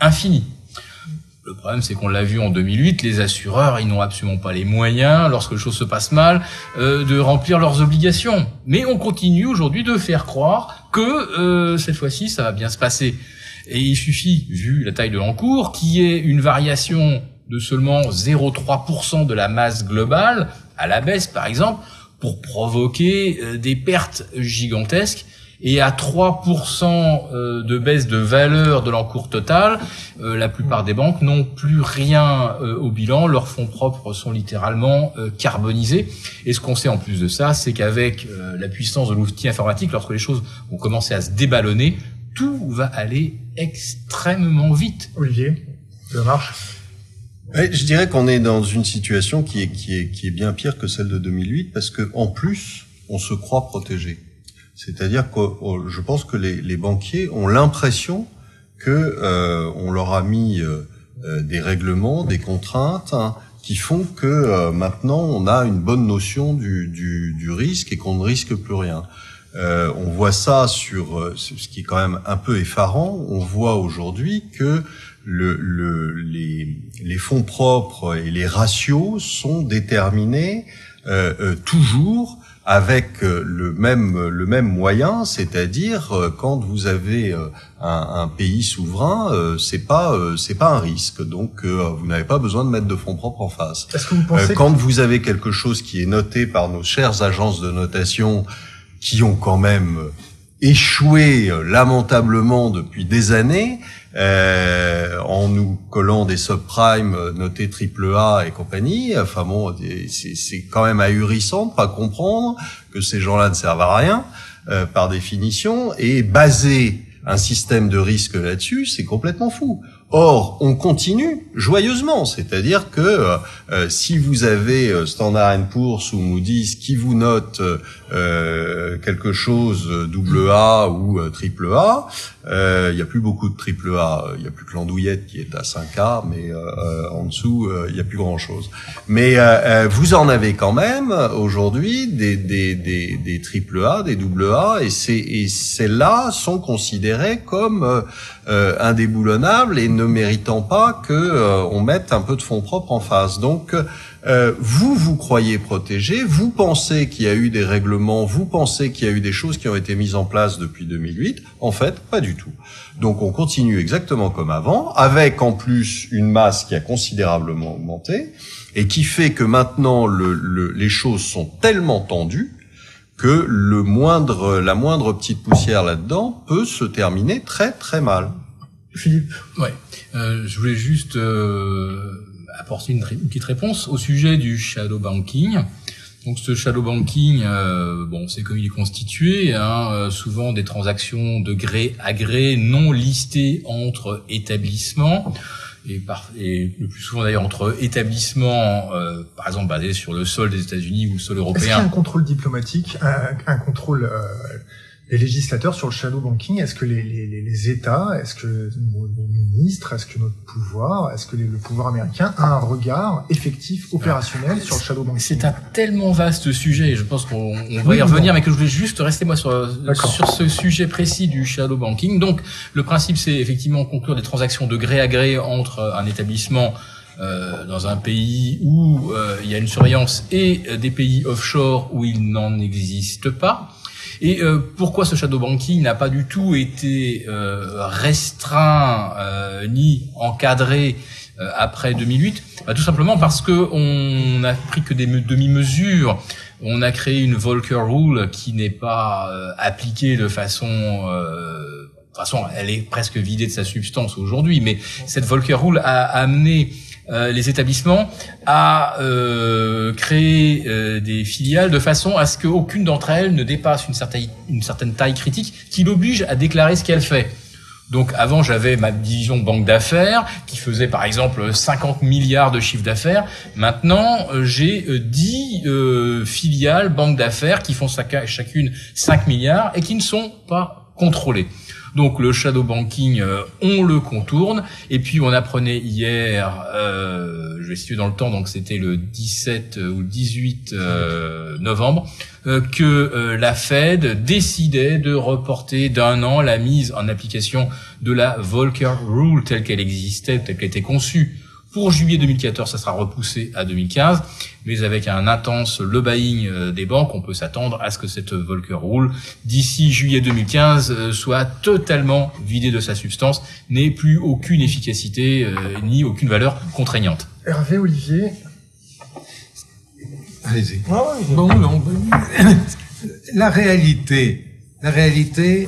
infinie. Le problème, c'est qu'on l'a vu en 2008, les assureurs, ils n'ont absolument pas les moyens, lorsque les choses se passent mal, euh, de remplir leurs obligations. Mais on continue aujourd'hui de faire croire que euh, cette fois-ci, ça va bien se passer. Et il suffit, vu la taille de l'encours, qu'il y ait une variation de seulement 0,3% de la masse globale, à la baisse par exemple, pour provoquer euh, des pertes gigantesques et à 3% euh, de baisse de valeur de l'encours total, euh, la plupart des banques n'ont plus rien euh, au bilan, leurs fonds propres sont littéralement carbonisés. Et ce qu'on sait en plus de ça, c'est qu'avec la puissance de l'outil informatique, lorsque les choses vont commencer à se déballonner, tout va aller extrêmement vite. Olivier, ça marche? Je dirais qu'on est dans une situation qui est, qui est, qui est bien pire que celle de 2008 parce que en plus, on se croit protégé. C'est-à-dire que oh, je pense que les, les banquiers ont l'impression que euh, on leur a mis euh, euh, des règlements, des contraintes hein, qui font que euh, maintenant on a une bonne notion du, du, du risque et qu'on ne risque plus rien. on voit ça sur ce qui est quand même un peu effarant. On voit aujourd'hui que le, le, les, les, fonds propres et les ratios sont déterminés toujours avec euh, le même le même moyen, c'est-à-dire euh, quand vous avez euh, un, un pays souverain, c'est pas c'est pas un risque, donc vous n'avez pas besoin de mettre de fonds propres en face. Que vous pensez quand vous avez quelque chose qui est noté par nos chères agences de notation, qui ont quand même échoué lamentablement depuis des années, euh, en nous collant des subprimes notés triple A et compagnie. Enfin bon, c'est quand même ahurissant de pas comprendre que ces gens-là ne servent à rien par définition et baser un système de risque là-dessus, c'est complètement fou. Or, on continue joyeusement, c'est-à-dire que euh, euh, si vous avez euh, Standard Poor's ou Moody's qui vous note quelque chose double A ou triple A, il n'y a plus beaucoup de triple A, il n'y a plus que l'andouillette qui est à 5A, mais en dessous, il n'y a plus grand-chose. Mais vous en avez quand même aujourd'hui des, des, des, des triple A, des double A, et, et celles-là sont considérées comme indéboulonnables et ne méritant pas que euh, on mette un peu de fonds propres en face. Donc euh, vous vous croyez protégé, vous pensez qu'il y a eu des règlements, vous pensez qu'il y a eu des choses qui ont été mises en place depuis 2008. En fait, pas du tout. Donc on continue exactement comme avant, avec en plus une masse qui a considérablement augmenté et qui fait que maintenant le, les choses sont tellement tendues que le moindre, la moindre petite poussière là-dedans peut se terminer très très mal. Philippe. Ouais. Euh, je voulais juste euh, apporter une, petite réponse au sujet du shadow banking. Donc ce shadow banking, euh, bon, c'est comme il est constitué, hein, euh, souvent des transactions de gré à gré non listées entre établissements et, par, et le plus souvent d'ailleurs entre établissements, euh, par exemple basés sur le sol des États-Unis ou le sol européen. Est-ce qu'il y a un contrôle diplomatique, un, un contrôle les législateurs sur le shadow banking Est-ce que les, les, les États, est-ce que nos, ministres, est-ce que notre pouvoir, est-ce que le pouvoir américain a un regard effectif, opérationnel sur le shadow banking? C'est un tellement vaste sujet, et je pense qu'on va y revenir, mais que je voulais juste rester moi sur, sur ce sujet précis du shadow banking. Donc, le principe, c'est effectivement conclure des transactions de gré à gré entre un établissement euh, dans un pays où euh, il y a une surveillance et des pays offshore où il n'en existe pas. Et euh, pourquoi ce shadow banking n'a pas du tout été euh, restreint euh, ni encadré après 2008 bah, Tout simplement parce que on n'a pris que des demi-mesures. On a créé une Volcker Rule qui n'est pas appliquée de façon de toute façon, elle est presque vidée de sa substance aujourd'hui, mais cette Volcker Rule a amené euh, les établissements à euh, créer euh, des filiales de façon à ce qu'aucune d'entre elles ne dépasse une certaine, une certaine taille critique qui l'oblige à déclarer ce qu'elle fait. Donc avant, j'avais ma division banque d'affaires qui faisait par exemple 50 milliards de chiffre d'affaires. Maintenant, j'ai 10 filiales banques d'affaires qui font chacune 5 milliards et qui ne sont pas contrôlées. Donc le shadow banking, euh, on le contourne. Et puis on apprenait hier, euh, je vais situer dans le temps, donc c'était le 17 ou 18 euh, novembre, que la Fed décidait de reporter d'un an la mise en application de la Volcker Rule telle qu'elle existait, telle qu'elle était conçue pour juillet 2014, ça sera repoussé à 2015, mais avec un intense lobbying euh, des banques, on peut s'attendre à ce que cette Volcker Rule, d'ici juillet 2015, euh, soit totalement vidée de sa substance, n'ait plus aucune efficacité euh, ni aucune valeur contraignante. Hervé, Olivier Allez-y. bon, non, la réalité, la réalité,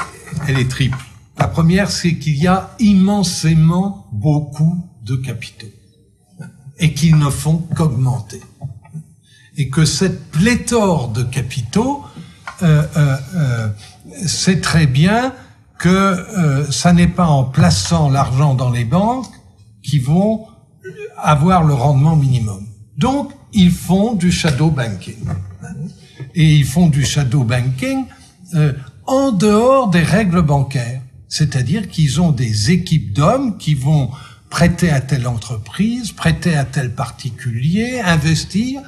elle est triple. La première, c'est qu'il y a immensément beaucoup de capitaux et qu'ils ne font qu'augmenter. Et que cette pléthore de capitaux, euh, euh, euh c'est très bien que euh, ça n'est pas en plaçant l'argent dans les banques qui vont avoir le rendement minimum. Donc, ils font du shadow banking. Et ils font du shadow banking euh, en dehors des règles bancaires. C'est-à-dire qu'ils ont des équipes d'hommes qui vont prêter à telle entreprise, prêter à tel particulier, investir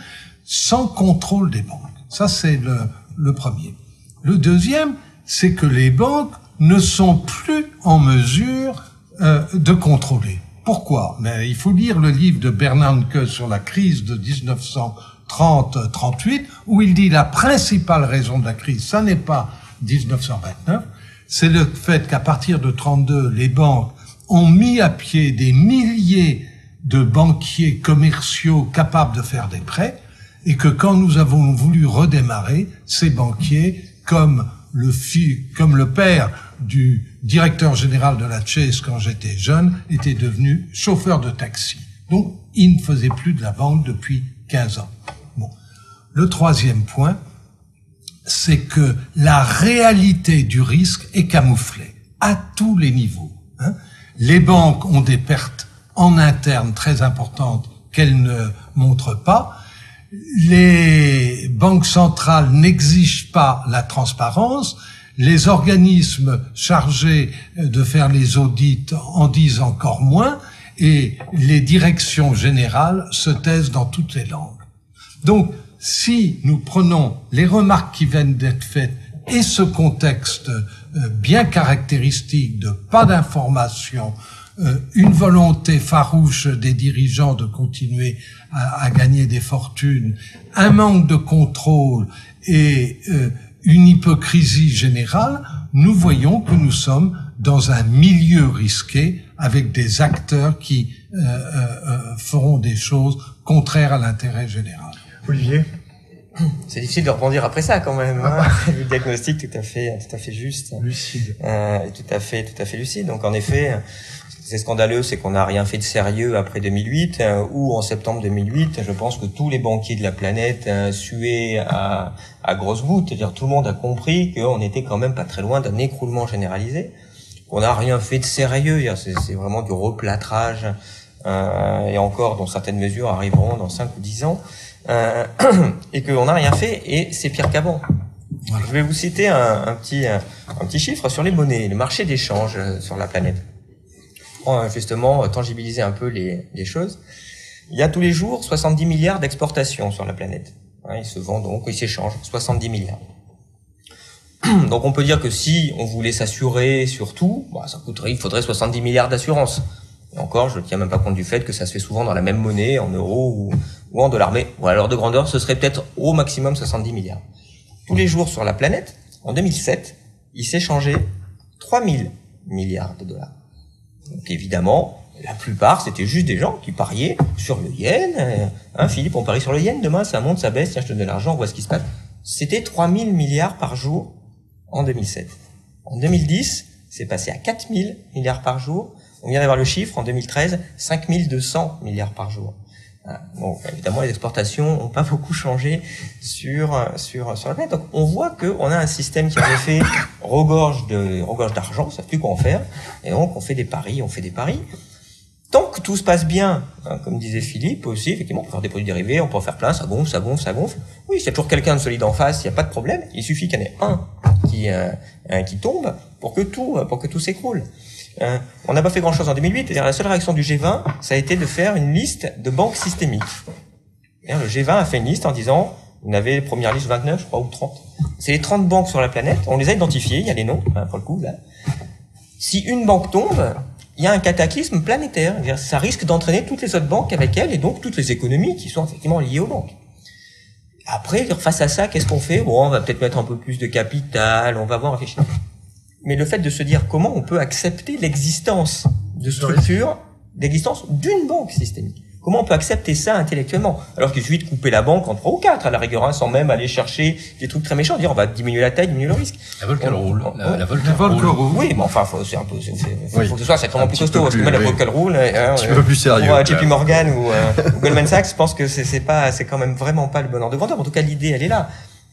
sans contrôle des banques. Ça, c'est le, le premier. Le deuxième, c'est que les banques ne sont plus en mesure euh, de contrôler. Pourquoi? Mais il faut lire le livre de Bernanke sur la crise de 1930-38, où il dit la principale raison de la crise, ça n'est pas 1929, c'est le fait qu'à partir de 32, les banques ont mis à pied des milliers de banquiers commerciaux capables de faire des prêts, et que quand nous avons voulu redémarrer, ces banquiers, comme le, fils, comme le père du directeur général de la Chase quand j'étais jeune était devenu chauffeur de taxi. Donc, il ne faisait plus de la banque depuis 15 ans. Bon. Le troisième point, c'est que la réalité du risque est camouflée à tous les niveaux. Hein. Les banques ont des pertes en interne très importantes qu'elles ne montrent pas. Les banques centrales n'exigent pas la transparence. Les organismes chargés de faire les audits en disent encore moins et les directions générales se taisent dans toutes les langues. Donc, si nous prenons les remarques qui viennent d'être faites et ce contexte bien caractéristique de pas d'information, euh, une volonté farouche des dirigeants de continuer à, gagner des fortunes, un manque de contrôle et euh, une hypocrisie générale, nous voyons que nous sommes dans un milieu risqué avec des acteurs qui feront des choses contraires à l'intérêt général. Olivier? C'est difficile de rebondir après ça quand même. Hein le diagnostic tout à fait, tout à fait juste, lucide, euh, tout à fait, tout à fait lucide. Donc en effet, c'est scandaleux, c'est qu'on n'a rien fait de sérieux après 2008 euh, ou en septembre 2008. Je pense que tous les banquiers de la planète euh, suaient à, à grosses gouttes. C'est-à-dire tout le monde a compris qu'on était quand même pas très loin d'un écroulement généralisé. On n'a rien fait de sérieux. C'est vraiment du replâtrage. Euh, et encore, dont certaines mesures arriveront dans 5 ou 10 ans euh, et qu'on n'a rien fait, et c'est pire qu'avant. Je vais vous citer un, un, petit, un, petit chiffre sur les monnaies, le marché d'échange euh, sur la planète. Pour euh, justement tangibiliser un peu les, les choses. Il y a tous les jours 70 milliards d'exportations sur la planète. Hein, ils se vendent donc, ils s'échangent 70 milliards. Donc on peut dire que si on voulait s'assurer sur tout, bah, ça coûterait, il faudrait 70 milliards d'assurance. Et encore, je ne tiens même pas compte du fait que ça se fait souvent dans la même monnaie, en euros ou, ou en dollars. Mais voilà, l'ordre de grandeur, ce serait peut-être au maximum 70 milliards. Tous les jours sur la planète, en 2007, il s'échangeait 3000 milliards de dollars. Donc évidemment, la plupart, c'était juste des gens qui pariaient sur le yen. Hein, Philippe, on parie sur le yen, demain ça monte, ça baisse, tiens, je te donne de l'argent, on voit ce qui se passe. C'était 3000 milliards par jour en 2007. En 2010, c'est passé à 4000 milliards par jour. On vient d'avoir le chiffre, en 2013, 5200 milliards par jour. Bon, évidemment, les exportations n'ont pas beaucoup changé sur sur sur la planète. Donc, on voit que on a un système qui en effet regorge de regorge d'argent, on sait plus quoi en faire, et donc on fait des paris, on fait des paris. Tant que tout se passe bien, hein, comme disait Philippe aussi, effectivement, on peut faire des produits dérivés, on peut en faire plein, ça gonfle, ça gonfle, ça gonfle. Oui, s'il y a toujours quelqu'un de solide en face, il n'y a pas de problème. Il suffit qu'il y en ait un qui euh, qui tombe pour que tout pour que tout s'écroule. Euh, on n'a pas fait grand-chose en 2008. C'est-à-dire la seule réaction du G20, ça a été de faire une liste de banques systémiques. Le G20 a fait une liste en disant, vous avez première liste 29, je crois, ou 30. C'est les 30 banques sur la planète. On les a identifiées, il y a les noms, hein, pour le coup, là. Si une banque tombe, il y a un cataclysme planétaire. Ça risque d'entraîner toutes les autres banques avec elle et donc toutes les économies qui sont effectivement liées aux banques. Après, face à ça, qu'est-ce qu'on fait? Bon, on va peut-être mettre un peu plus de capital, on va voir, mais le fait de se dire comment on peut accepter l'existence de structures, l'existence d'une banque systémique. Comment on peut accepter ça intellectuellement Alors qu'il suffit de couper la banque en trois ou quatre à la rigueur, hein, sans même aller chercher des trucs très méchants, dire on va diminuer la taille, diminuer le risque. La Volcker roule. La, la Volcker roule. Oui, mais enfin, faut, c'est un peu, c'est, faut, faut que ce soit sacrément plus costaud. Parce que moi, la Volcker roule, hein, un petit peu plus sérieux. Pour JP Morgan ou, euh, ou, Goldman Sachs, je pense que c'est, c'est pas, c'est quand même vraiment pas le bon ordre de grandeur. En tout cas, l'idée, elle est là.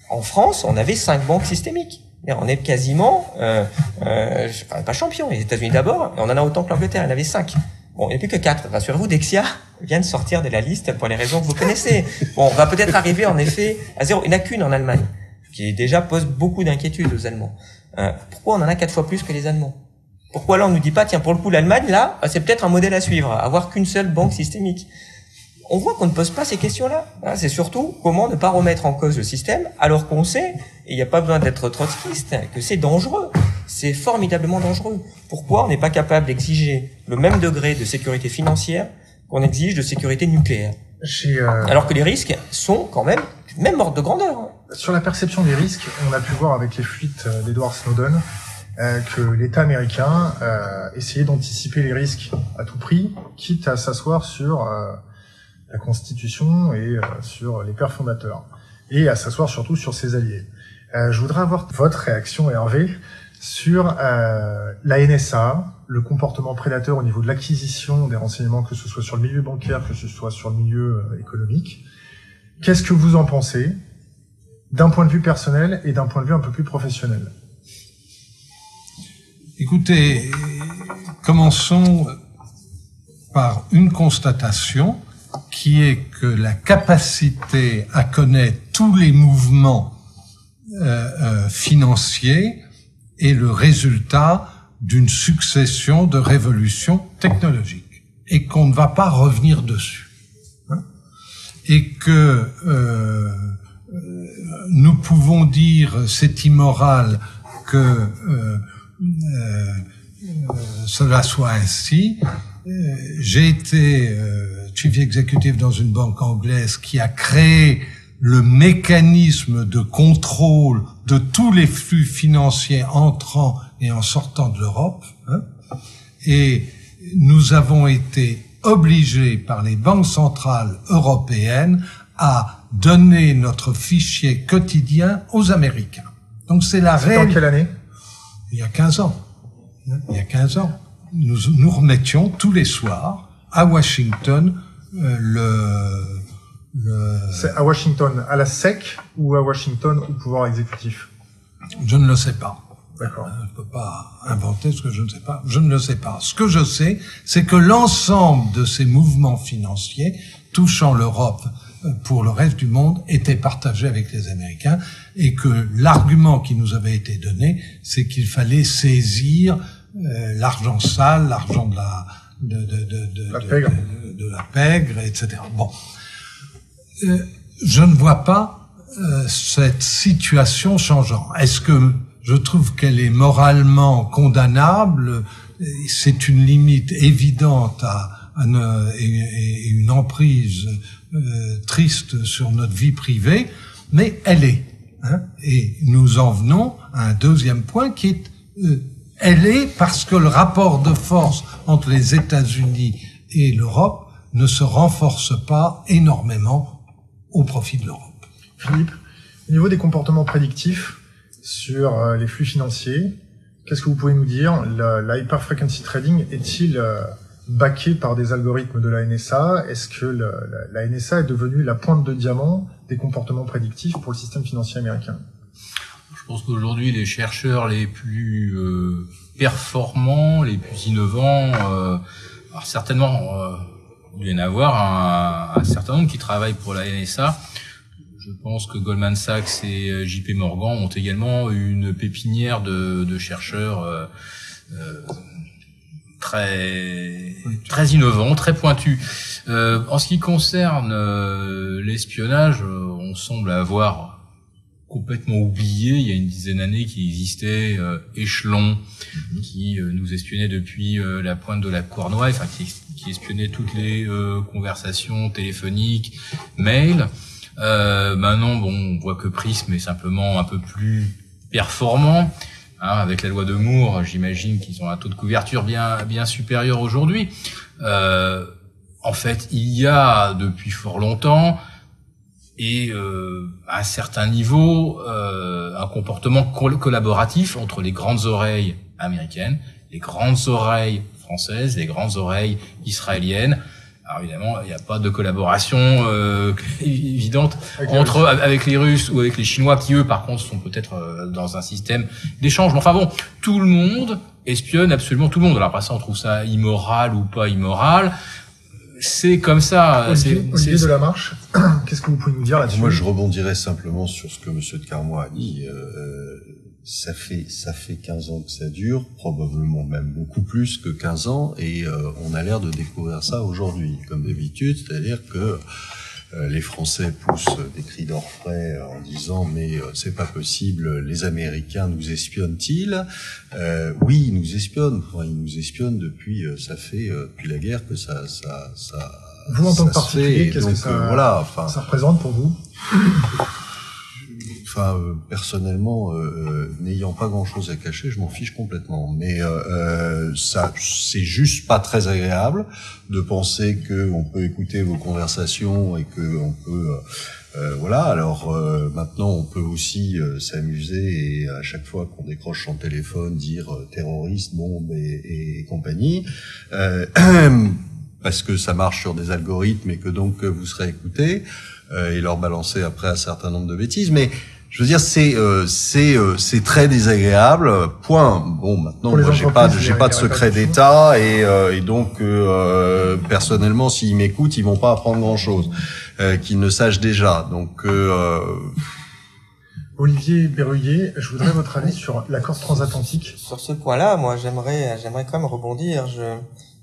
En France, on avait cinq banques systémiques. On est quasiment, euh, euh, pas champion, les États-Unis d'abord, on en a autant que l'Angleterre, il y en avait cinq. Bon, il n'y a plus que quatre. Rassurez-vous, Dexia vient de sortir de la liste pour les raisons que vous connaissez. Bon, on va peut-être arriver en effet à zéro. Il n'y en a qu'une en Allemagne, qui déjà pose beaucoup d'inquiétudes aux Allemands. Euh, pourquoi on en a quatre fois plus que les Allemands? Pourquoi là on nous dit pas, tiens, pour le coup, l'Allemagne, là, c'est peut-être un modèle à suivre, avoir qu'une seule banque systémique? On voit qu'on ne pose pas ces questions-là. Hein, c'est surtout comment ne pas remettre en cause le système, alors qu'on sait, et il n'y a pas besoin d'être trotskiste, que c'est dangereux. C'est formidablement dangereux. Pourquoi on n'est pas capable d'exiger le même degré de sécurité financière qu'on exige de sécurité nucléaire euh, Alors que les risques sont quand même même ordre de grandeur. Hein. Sur la perception des risques, on a pu voir avec les fuites euh, d'Edward Snowden euh, que l'État américain essayait d'anticiper les risques à tout prix, quitte à s'asseoir sur la Constitution et euh, sur les pères fondateurs, et à s'asseoir surtout sur ses alliés. Euh, je voudrais avoir votre réaction, Hervé, sur euh, la NSA, le comportement prédateur au niveau de l'acquisition des renseignements, que ce soit sur le milieu bancaire, que ce soit sur le milieu euh, économique. Qu'est-ce que vous en pensez d'un point de vue personnel et d'un point de vue un peu plus professionnel? Écoutez, commençons par une constatation qui est que la capacité à connaître tous les mouvements euh, euh, financiers est le résultat d'une succession de révolutions technologiques et qu'on ne va pas revenir dessus. Hein. et que euh, nous pouvons dire c'est immoral que euh, euh, cela soit ainsi. J'ai été chief executive dans une banque anglaise qui a créé le mécanisme de contrôle de tous les flux financiers entrant et en sortant de l'Europe. Hein, et nous avons été obligés par les banques centrales européennes à donner notre fichier quotidien aux Américains. Donc c'est la réelle... quelle année? Il y a 15 ans. Hein, il y a 15 ans. Nous nous remettions tous les soirs à Washington euh, le c'est à Washington, à la SEC ou à Washington au pouvoir exécutif? Je ne le sais pas. D'accord. Je ne peux pas inventer ce que je ne sais pas. Je ne le sais pas. Ce que je sais, c'est que l'ensemble de ces mouvements financiers touchant l'Europe euh, pour le reste du monde était partagé avec les Américains et que l'argument qui nous avait été donné, c'est qu'il fallait saisir euh, l'argent sale, l'argent de la de, de, de, la pègre. de, la pègre, etc. Bon, euh, je ne vois pas euh, cette situation changeant. Est-ce que je trouve qu'elle est moralement condamnable? C'est une limite évidente à, une, et, une emprise euh, triste sur notre vie privée, mais elle est. Hein et nous en venons à un deuxième point qui est elle est parce que le rapport de force entre les États-Unis et l'Europe ne se renforce pas énormément au profit de l'Europe. Philippe, au niveau des comportements prédictifs sur euh, les flux financiers, qu'est-ce que vous pouvez nous dire? La, hyper frequency trading est-il euh, backé par des algorithmes de la NSA Est-ce que la, NSA est devenue la pointe de diamant des comportements prédictifs pour le système financier américain? Pense qu'aujourd'hui, les chercheurs les plus euh, performants, les plus innovants, alors certainement il y en a avoir un, certain nombre qui travaillent pour la NSA. Je pense que Goldman Sachs et euh, JP Morgan ont également une pépinière de, chercheurs euh, euh, très très innovants, très pointus. en ce qui concerne l'espionnage, on semble avoir complètement oublié il y a une dizaine d'années qui existait euh, Échelon mhm. qui euh, nous espionnait depuis euh, la pointe de la Cornouaille, enfin qui, qui espionnait toutes les conversations téléphoniques, mails. maintenant, bon, on voit que Prism est simplement un peu plus performant. Hein, avec la loi de Moore, j'imagine qu'ils ont un taux de couverture bien bien supérieur aujourd'hui. en fait, il y a depuis fort longtemps et euh, à un certain niveau euh, un comportement collaboratif entre les grandes oreilles américaines, les grandes oreilles françaises, les grandes oreilles israéliennes. Alors évidemment, il n'y a pas de collaboration euh, évidente entre avec les Russes ou avec les Chinois qui eux, par contre, sont peut-être euh, dans un système d'échange. Mais enfin bon, tout le monde espionne absolument tout le monde. Alors après ça, on trouve ça immoral ou pas immoral c'est comme ça. Olivier, Olivier de la Marche, qu'est-ce que vous pouvez nous dire là-dessus Moi, je rebondirais simplement sur ce que Monsieur de Carmois a dit. Euh, euh ça fait ça fait 15 ans que ça dure, probablement même beaucoup plus que 15 ans, et euh, on a l'air de découvrir ça aujourd'hui, comme d'habitude, c'est-à-dire que euh, les Français poussent des cris d'orfraie en disant mais euh, c'est pas possible, les Américains nous espionnent-ils? Euh, Oui, ils nous espionnent. Enfin, ils nous espionnent depuis, ça fait depuis la guerre que ça, ça, ça. Vous en tant que particulier, qu'est-ce que ça, voilà, enfin, ça représente pour vous? Euh, personnellement, euh, euh, n'ayant pas grand-chose à cacher, je m'en fiche complètement. Mais ça, c'est juste pas très agréable de penser qu'on peut écouter vos conversations et qu'on peut Euh, voilà. Alors euh, maintenant, on peut aussi euh, s'amuser et à chaque fois qu'on décroche son téléphone, dire terroriste, bombe et, et compagnie, parce que ça marche sur des algorithmes et que donc vous serez écouté et leur balancer après un certain nombre de bêtises. Mais je veux dire, c'est c'est c'est très désagréable. Point. Bon, maintenant, moi, j'ai pas j'ai pas de secret d'État et, et donc personnellement, s'ils m'écoutent, ils vont pas apprendre grand chose. Euh, qu'ils ne sachent déjà. Donc euh, euh, Olivier Berruyer, je voudrais votre avis sur l'accord transatlantique. Sur ce point-là, moi, j'aimerais, j'aimerais quand même rebondir. Je,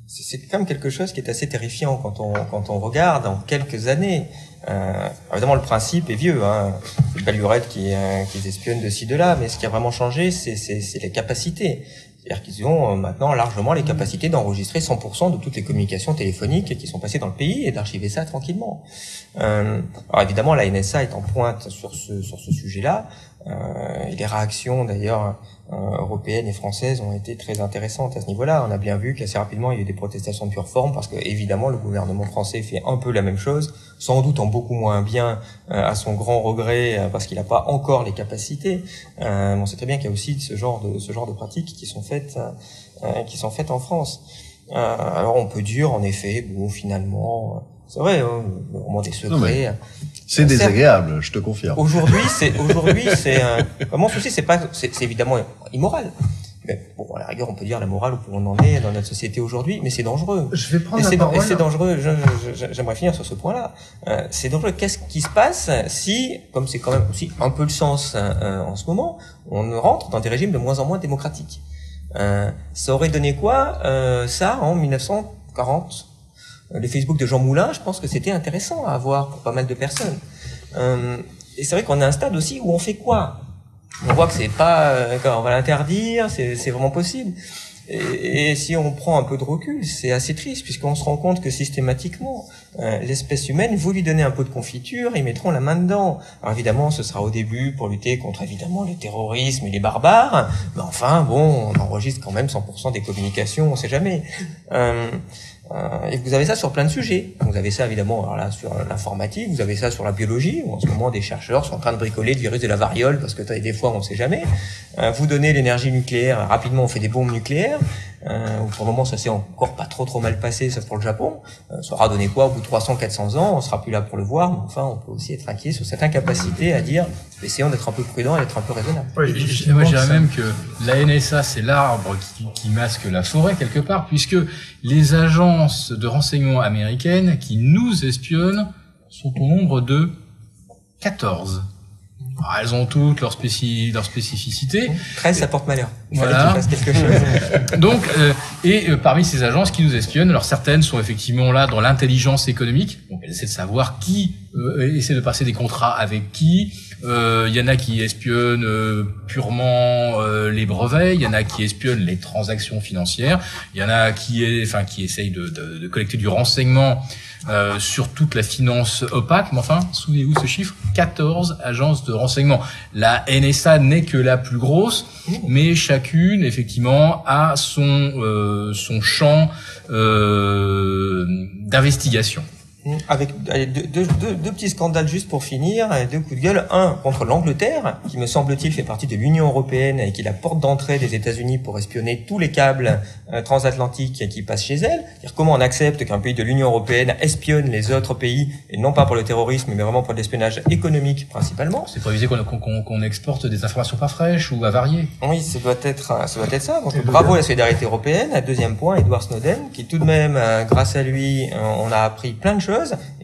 c'est quand même quelque chose qui est assez terrifiant quand on quand on regarde en quelques années. Euh, évidemment, le principe est vieux. Hein. C'est pas lurette qui, qui espionne de ci de là, mais ce qui a vraiment changé, c'est c'est les capacités. C'est-à-dire qu'ils ont euh, maintenant largement les capacités d'enregistrer 100% de toutes les communications téléphoniques qui sont passées dans le pays et d'archiver ça tranquillement. Euh, alors évidemment, la NSA est en pointe sur ce, sur ce sujet-là. Euh, et les réactions d'ailleurs euh, européennes et françaises ont été très intéressantes à ce niveau-là. On a bien vu qu'assez rapidement il y a eu des protestations de pure forme parce que évidemment le gouvernement français fait un peu la même chose, sans doute en beaucoup moins bien euh, à son grand regret parce qu'il n'a pas encore les capacités. on sait très bien qu'il y a aussi ce genre de ce genre de pratiques qui sont faites qui sont faites en France. alors on peut dire en effet bon finalement c'est vrai, hein, au moins des secrets. C'est désagréable, je te confirme. Aujourd'hui, c'est aujourd'hui, c'est comment souci, c'est pas, c'est évidemment immoral. Mais bon, à la rigueur, on peut dire la morale où on en est dans notre société aujourd'hui, mais c'est dangereux. Je vais prendre et la parole. Et c'est dangereux. J'aimerais finir sur ce point-là. Euh, c'est dangereux. Qu'est-ce qui se passe si, comme c'est quand même aussi un peu le sens euh, en ce moment, on rentre dans des régimes de moins en moins démocratiques? Euh, ça aurait donné quoi euh, ça en 1940 euh, le Facebook de Jean Moulin, je pense que c'était intéressant à avoir pour pas mal de personnes. Euh, et c'est vrai qu'on à un stade aussi où on fait quoi? On voit que c'est pas, euh, on va l'interdire, c'est vraiment possible. Et, si on prend un peu de recul, c'est assez triste puisqu'on se rend compte que systématiquement, euh, l'espèce humaine, vous lui donnez un peu de confiture, ils mettront la main dedans. Alors évidemment, ce sera au début pour lutter contre évidemment le terrorisme et les barbares, mais enfin bon, on enregistre quand même 100% des communications, on sait jamais. Euh, euh, et vous avez ça sur plein de sujets. Vous avez ça évidemment alors là, sur l'informatique, vous avez ça sur la biologie, où en ce moment des chercheurs sont en train de bricoler le virus de la variole, parce que des fois on ne sait jamais. Euh, vous donnez l'énergie nucléaire, rapidement on fait des bombes nucléaires. Euh, pour le moment, ça s'est encore pas trop trop mal passé, sauf pour le Japon. Euh, ça aura donné quoi? Au bout de 300, 400 ans On sera plus là pour le voir, mais enfin, on peut aussi être inquiet sur cette incapacité à dire, essayons d'être un peu prudent et d'être un peu raisonnable. moi, je dirais même que la NSA, c'est l'arbre qui, qui masque la forêt quelque part, puisque les agences de renseignement américaines qui nous espionnent sont au nombre de 14. Elles ont toutes leurs spéci leur spécificités. 13, ça porte malheur. Il voilà. quelque chose. Donc, euh, et euh, parmi ces agences qui nous espionnent, alors certaines sont effectivement là dans l'intelligence économique. Donc, elles essaient de savoir qui euh, essaie de passer des contrats avec qui. Il euh, y en a qui espionnent purement les brevets. Il y en a qui espionnent les transactions financières. Il y en a qui, enfin, qui essayent de, collecter du renseignement euh, sur toute la finance opaque. Mais enfin, souvenez-vous ce chiffre 14 agences de renseignement. La NSA n'est que la plus grosse, mais chacune, effectivement, a son, euh, son champ euh, d'investigation. Avec deux, deux, deux, petits scandales juste pour finir, deux coups de gueule. Un contre l'Angleterre, qui me semble-t-il fait partie de l'Union européenne et qui est la porte d'entrée des États-Unis pour espionner tous les câbles euh, transatlantiques qui passent chez elle. -dire comment on accepte qu'un pays de l'Union européenne espionne les autres pays, et non pas pour le terrorisme, mais vraiment pour l'espionnage économique principalement. C'est pour éviter qu'on exporte des informations pas fraîches ou avariées. Oui, ça doit être, ça doit être ça. Donc bravo à la solidarité européenne. Deuxième point, Edward Snowden, qui tout de même, euh, grâce à lui, on a appris plein de choses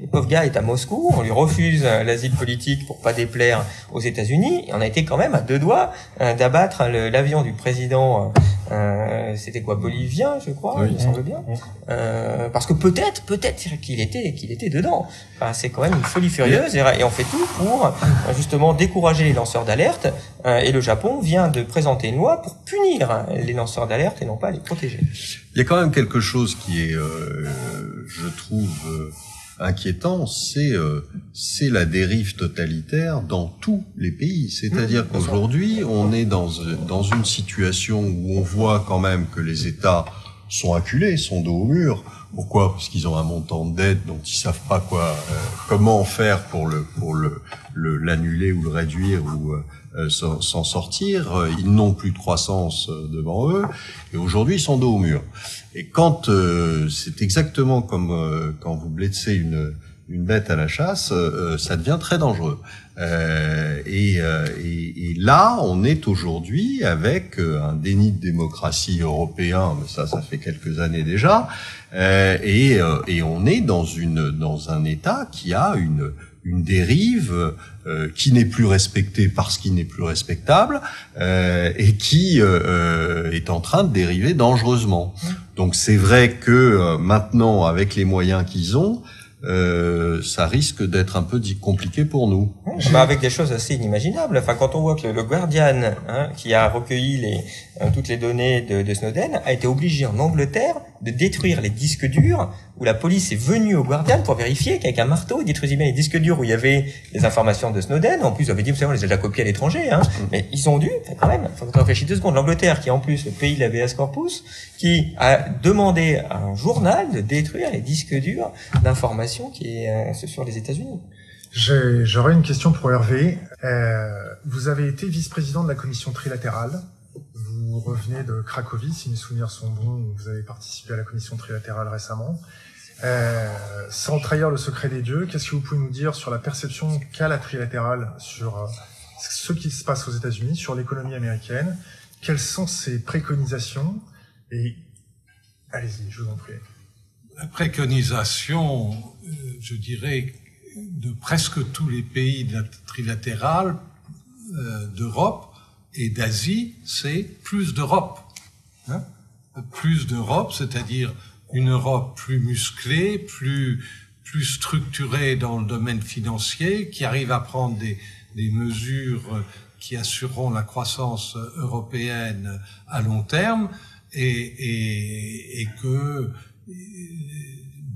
le pauvre gars est à Moscou, on lui refuse l'asile politique pour pas déplaire aux États-Unis. Et on a été quand même à deux doigts euh, d'abattre l'avion du président. Euh, euh, C'était quoi bolivien, je crois, il me semble bien. Euh, parce que peut-être, peut-être qu'il était, qu'il était dedans. Enfin, c'est quand même une folie furieuse et, on fait tout pour euh, justement décourager les lanceurs d'alerte. et le Japon vient de présenter une loi pour punir les lanceurs d'alerte et non pas les protéger. Il y a quand même quelque chose qui est, je trouve inquiétant, c'est euh, c'est la dérive totalitaire dans tous les pays. C'est-à-dire mmh. qu'aujourd'hui, on est dans dans une situation où on voit quand même que les États sont acculés, sont dos au mur. Pourquoi? Parce qu'ils ont un montant de dette dont ils savent pas quoi, euh, comment faire pour le pour le l'annuler ou le réduire ou euh, s'en sortir. Ils n'ont plus de croissance devant eux et aujourd'hui ils sont dos au mur. Et quand c'est exactement comme quand vous blessez une une bête à la chasse, ça devient très dangereux. Euh, et, euh, et, et, là, on est aujourd'hui avec euh, un déni de démocratie européen, mais ça, ça fait quelques années déjà, euh, et, et, on est dans une dans un État qui a une une dérive qui n'est plus respectée parce qu'il n'est plus respectable et qui est en train de dériver dangereusement. Donc c'est vrai que maintenant, avec les moyens qu'ils ont, euh, ça risque d'être un peu compliqué pour nous. Bah avec des choses assez inimaginables. Enfin, quand on voit que le, Guardian, hein, qui a recueilli les, euh, toutes les données de, Snowden, a été obligé en Angleterre de détruire les disques durs, où la police est venue au Guardian pour vérifier qu'avec un marteau, ils détruisaient bien les disques durs où il y avait les informations de Snowden. En plus, ils avaient dit, vous savez, on les a déjà copiés à l'étranger, hein. Mm. mais ils ont dû, quand même, faut que réfléchir deux secondes, l'Angleterre, qui est en plus le pays de l'ABS corpus, qui a demandé à un journal de détruire les disques durs d'informations qui est euh, sur les États-Unis. J'aurais une question pour Hervé. Euh, vous avez été vice-président de la commission trilatérale. Vous revenez de Cracovie, si mes souvenirs sont bons. Vous avez participé à la commission trilatérale récemment. Euh, sans trahir le secret des dieux, qu'est-ce que vous pouvez nous dire sur la perception qu'a la trilatérale sur euh, ce qui se passe aux États-Unis, sur l'économie américaine? Quelles sont ses préconisations? Et allez-y, je vous en prie. La préconisation, euh, je dirais, de presque tous les pays de la trilatérale d'Europe et d'Asie, c'est plus d'Europe. Hein? Plus d'Europe, c'est-à-dire une Europe plus musclée, plus plus structurée dans le domaine financier, qui arrive à prendre des, des mesures qui assureront la croissance européenne à long terme, et, et, et que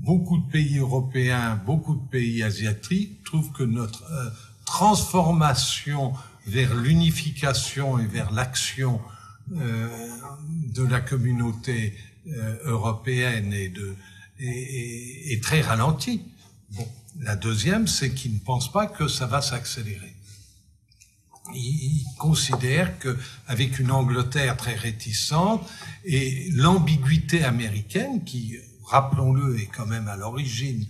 beaucoup de pays européens, beaucoup de pays asiatiques trouvent que notre euh, transformation vers l'unification et vers l'action euh, de la communauté euh, européenne est, de, est, très ralentie. Bon, la deuxième, c'est qu'ils ne pensent pas que ça va s'accélérer. Ils, considèrent que avec une Angleterre très réticente et l'ambiguïté américaine qui rappelons-le, est quand même à l'origine,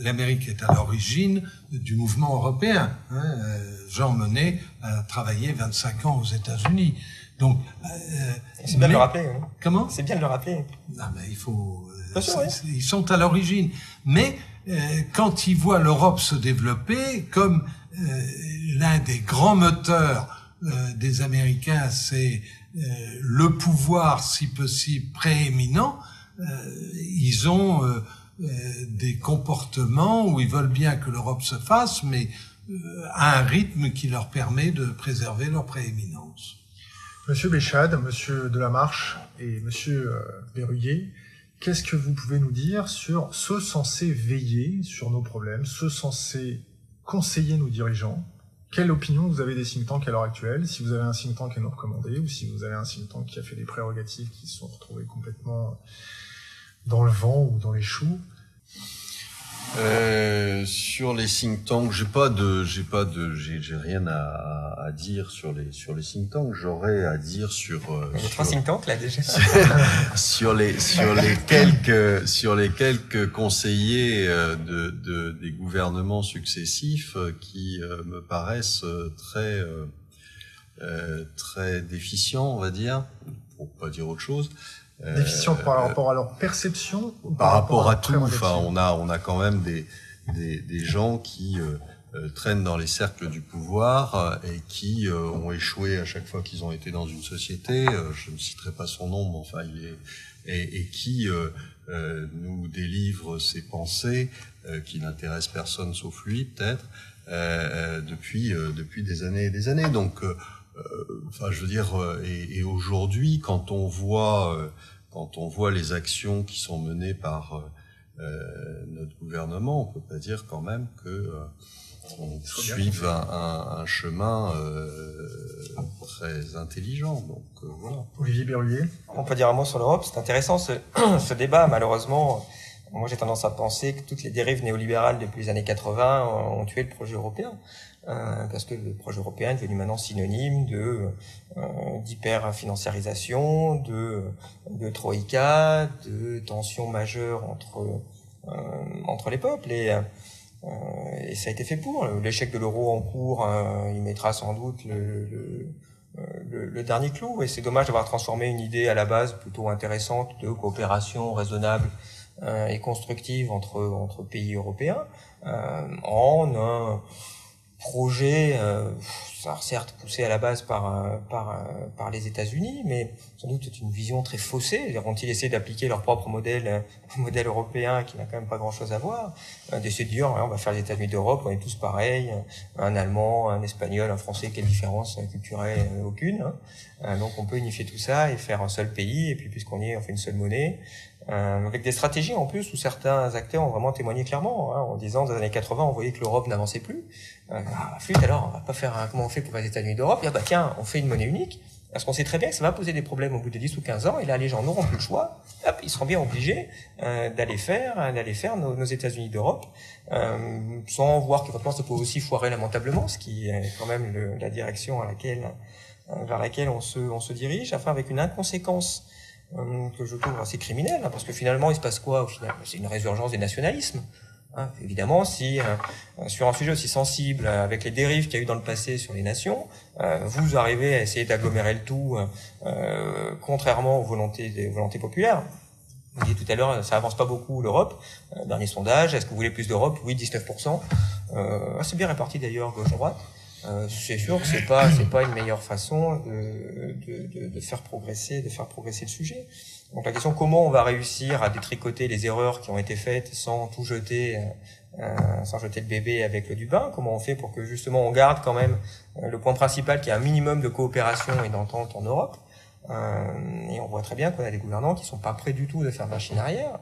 l'Amérique est à l'origine du mouvement européen. Hein. Euh, Jean Monnet a travaillé 25 ans aux États-Unis. Donc, euh, c'est bien de le rappeler. Hein. Comment C'est bien de le rappeler. Non, mais il faut. Euh, ils sont à l'origine. Mais quand ils voient l'Europe se développer, comme l'un des grands moteurs des Américains, c'est le pouvoir, si possible, prééminent, euh, ils ont euh, euh, des comportements où ils veulent bien que l'Europe se fasse, mais à un rythme qui leur permet de préserver leur prééminence. Monsieur Béchade, Monsieur Delamarche et Monsieur Berruyer, qu'est-ce que vous pouvez nous dire sur ceux censés veiller sur nos problèmes, ceux censés conseiller nos dirigeants? Quelle opinion vous avez des think tanks à l'heure actuelle? Si vous avez un think tank à nous recommander, ou si vous avez un think tank qui a fait des prérogatives qui se sont retrouvées complètement dans le vent ou dans les choux euh, sur les think tanks, j'ai pas de, j'ai pas de, j'ai, rien à, à, dire sur les sur les think tanks. J'aurais à dire sur. Euh, y a trois think tanks là déjà. sur les sur les quelques sur les quelques conseillers euh, de, de des gouvernements successifs euh, qui me paraissent très très déficients, on va dire, pour pas dire autre chose. Déficients par rapport à leur perception Par, rapport, à, tout. Enfin, on a, on a quand même des, des, des gens qui euh, euh, traînent dans les cercles du pouvoir euh, et qui ont échoué à chaque fois qu'ils ont été dans une société. je ne citerai pas son nom, mais enfin, il est et, et qui nous délivre ses pensées qui n'intéressent personne sauf lui, peut-être, depuis depuis des années et des années. Donc enfin, je veux dire, et, et aujourd'hui, quand on voit quand on voit les actions qui sont menées par euh, euh, notre gouvernement, on peut pas dire quand même que suivent un, un, chemin euh, très intelligent. Donc euh, voilà. Olivier Berruyer. On peut dire un mot sur l'Europe. C'est intéressant ce, ce débat. Malheureusement, moi j'ai tendance à penser que toutes les dérives néolibérales depuis les années 80 ont tué le projet européen. Euh, parce que le projet européen est devenu maintenant synonyme de euh, d'hyper-financiarisation, de, de troïka, de tensions majeures entre euh, entre les peuples et euh, et ça a été fait pour. L'échec de l'euro en cours, il mettra sans doute le, le, le, le dernier clou. Et c'est dommage d'avoir transformé une idée à la base plutôt intéressante de coopération raisonnable et constructive entre, entre pays européens en un projet certes poussé à la base par euh, par euh, par les États-Unis, mais sans doute c'est une vision très faussée. Vont-ils essayer d'appliquer leur propre modèle euh, modèle européen qui n'a quand même pas grand-chose à voir D'essayer de dire on va faire les États-Unis d'Europe, on est tous pareils, un Allemand, un Espagnol, un Français, quelle différence culturelle Aucune. Hein. Donc on peut unifier tout ça et faire un seul pays, et puis puisqu'on y est, on fait une seule monnaie. Euh, avec des stratégies en plus où certains acteurs ont vraiment témoigné clairement, hein, en disant dans les années 80, on voyait que l'Europe n'avançait plus. Euh, ah, flûte, alors, on va pas faire un, comment on fait pour les États-Unis d'Europe ah, bah tiens, on fait une monnaie unique, parce qu'on sait très bien que ça va poser des problèmes au bout de 10 ou 15 ans, et là les gens n'auront plus le choix, hop, ils seront bien obligés euh, d'aller faire, d'aller faire nos, nos États-Unis d'Europe, euh, sans voir que ça peut aussi foirer lamentablement, ce qui est quand même le, la direction à laquelle, euh, vers laquelle on se, on se dirige, enfin avec une inconséquence euh, que je trouve assez criminel, hein, parce que finalement, il se passe quoi au final? C'est une résurgence des nationalismes. Hein. Évidemment, si euh, sur un sujet aussi sensible, euh, avec les dérives qu'il y a eu dans le passé sur les nations, vous arrivez à essayer d'agglomérer le tout, contrairement aux volontés, des volontés populaires. Vous disiez tout à l'heure, ça avance pas beaucoup l'Europe. dernier sondage, est-ce que vous voulez plus d'Europe? Oui, 19%. assez bien réparti d'ailleurs gauche-droite. Euh, c'est sûr que c'est pas c'est pas une meilleure façon de, de, de, faire progresser de faire progresser le sujet. Donc la question comment on va réussir à détricoter les erreurs qui ont été faites sans tout jeter euh, sans jeter le bébé avec le du bain Comment on fait pour que justement on garde quand même euh, le point principal qui est un minimum de coopération et d'entente en Europe? Euh, et on voit très bien qu'on a des gouvernants qui sont pas prêts du tout de faire machine arrière,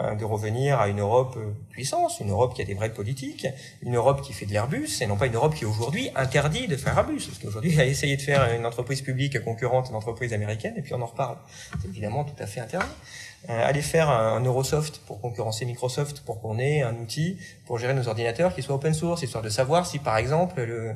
euh, de revenir à une Europe euh, puissance, une Europe qui a des vraies politiques, une Europe qui fait de l'Airbus, et non pas une Europe qui aujourd'hui interdit de faire Airbus. Parce qu'aujourd'hui, a essayé de faire une entreprise publique concurrente à une entreprise américaine, et puis on en reparle. C'est évidemment tout à fait interdit aller faire un, Eurosoft pour concurrencer Microsoft, pour qu'on ait un outil pour gérer nos ordinateurs qui soit open source, histoire de savoir si par exemple le,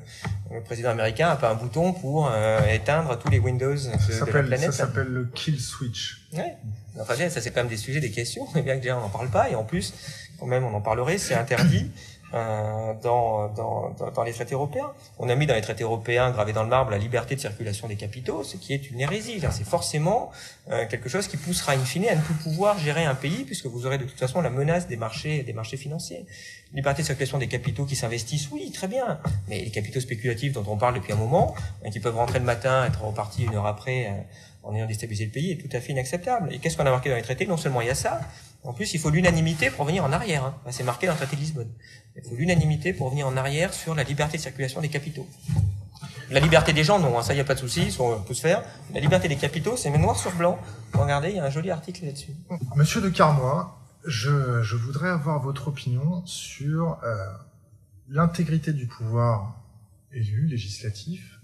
le président américain a pas un bouton pour euh, éteindre tous les Windows de, de la planète. Ça s'appelle le kill switch. Ouais. Enfin, ça c'est quand même des sujets, des questions, mais bien que déjà on n'en parle pas, et en plus, quand même on en parlerait, c'est interdit. Euh, dans, dans, dans, les traités européens. On a mis dans les traités européens, gravé dans le marbre, la liberté de circulation des capitaux, ce qui est une hérésie. C'est forcément euh, quelque chose qui poussera in fine à ne plus pouvoir gérer un pays, puisque vous aurez de toute façon la menace des marchés, des marchés financiers. Liberté de circulation des capitaux qui s'investissent, oui, très bien. Mais les capitaux spéculatifs dont on parle depuis un moment, euh, qui peuvent rentrer le matin, être repartis une heure après, en ayant déstabilisé le pays, est tout à fait inacceptable. Et qu'est-ce qu'on a marqué dans les traités? Non seulement il y a ça, en plus, il faut l'unanimité pour venir en arrière. Hein. C'est marqué dans le traité de Lisbonne. Il faut l'unanimité pour venir en arrière sur la liberté de circulation des capitaux. La liberté des gens, non, hein, ça, il n'y a pas de souci, on peut se faire. La liberté des capitaux, c'est noir sur blanc. Regardez, il y a un joli article là-dessus. Monsieur de Carmois, je, je, voudrais avoir votre opinion sur euh, l'intégrité du pouvoir élu, législatif,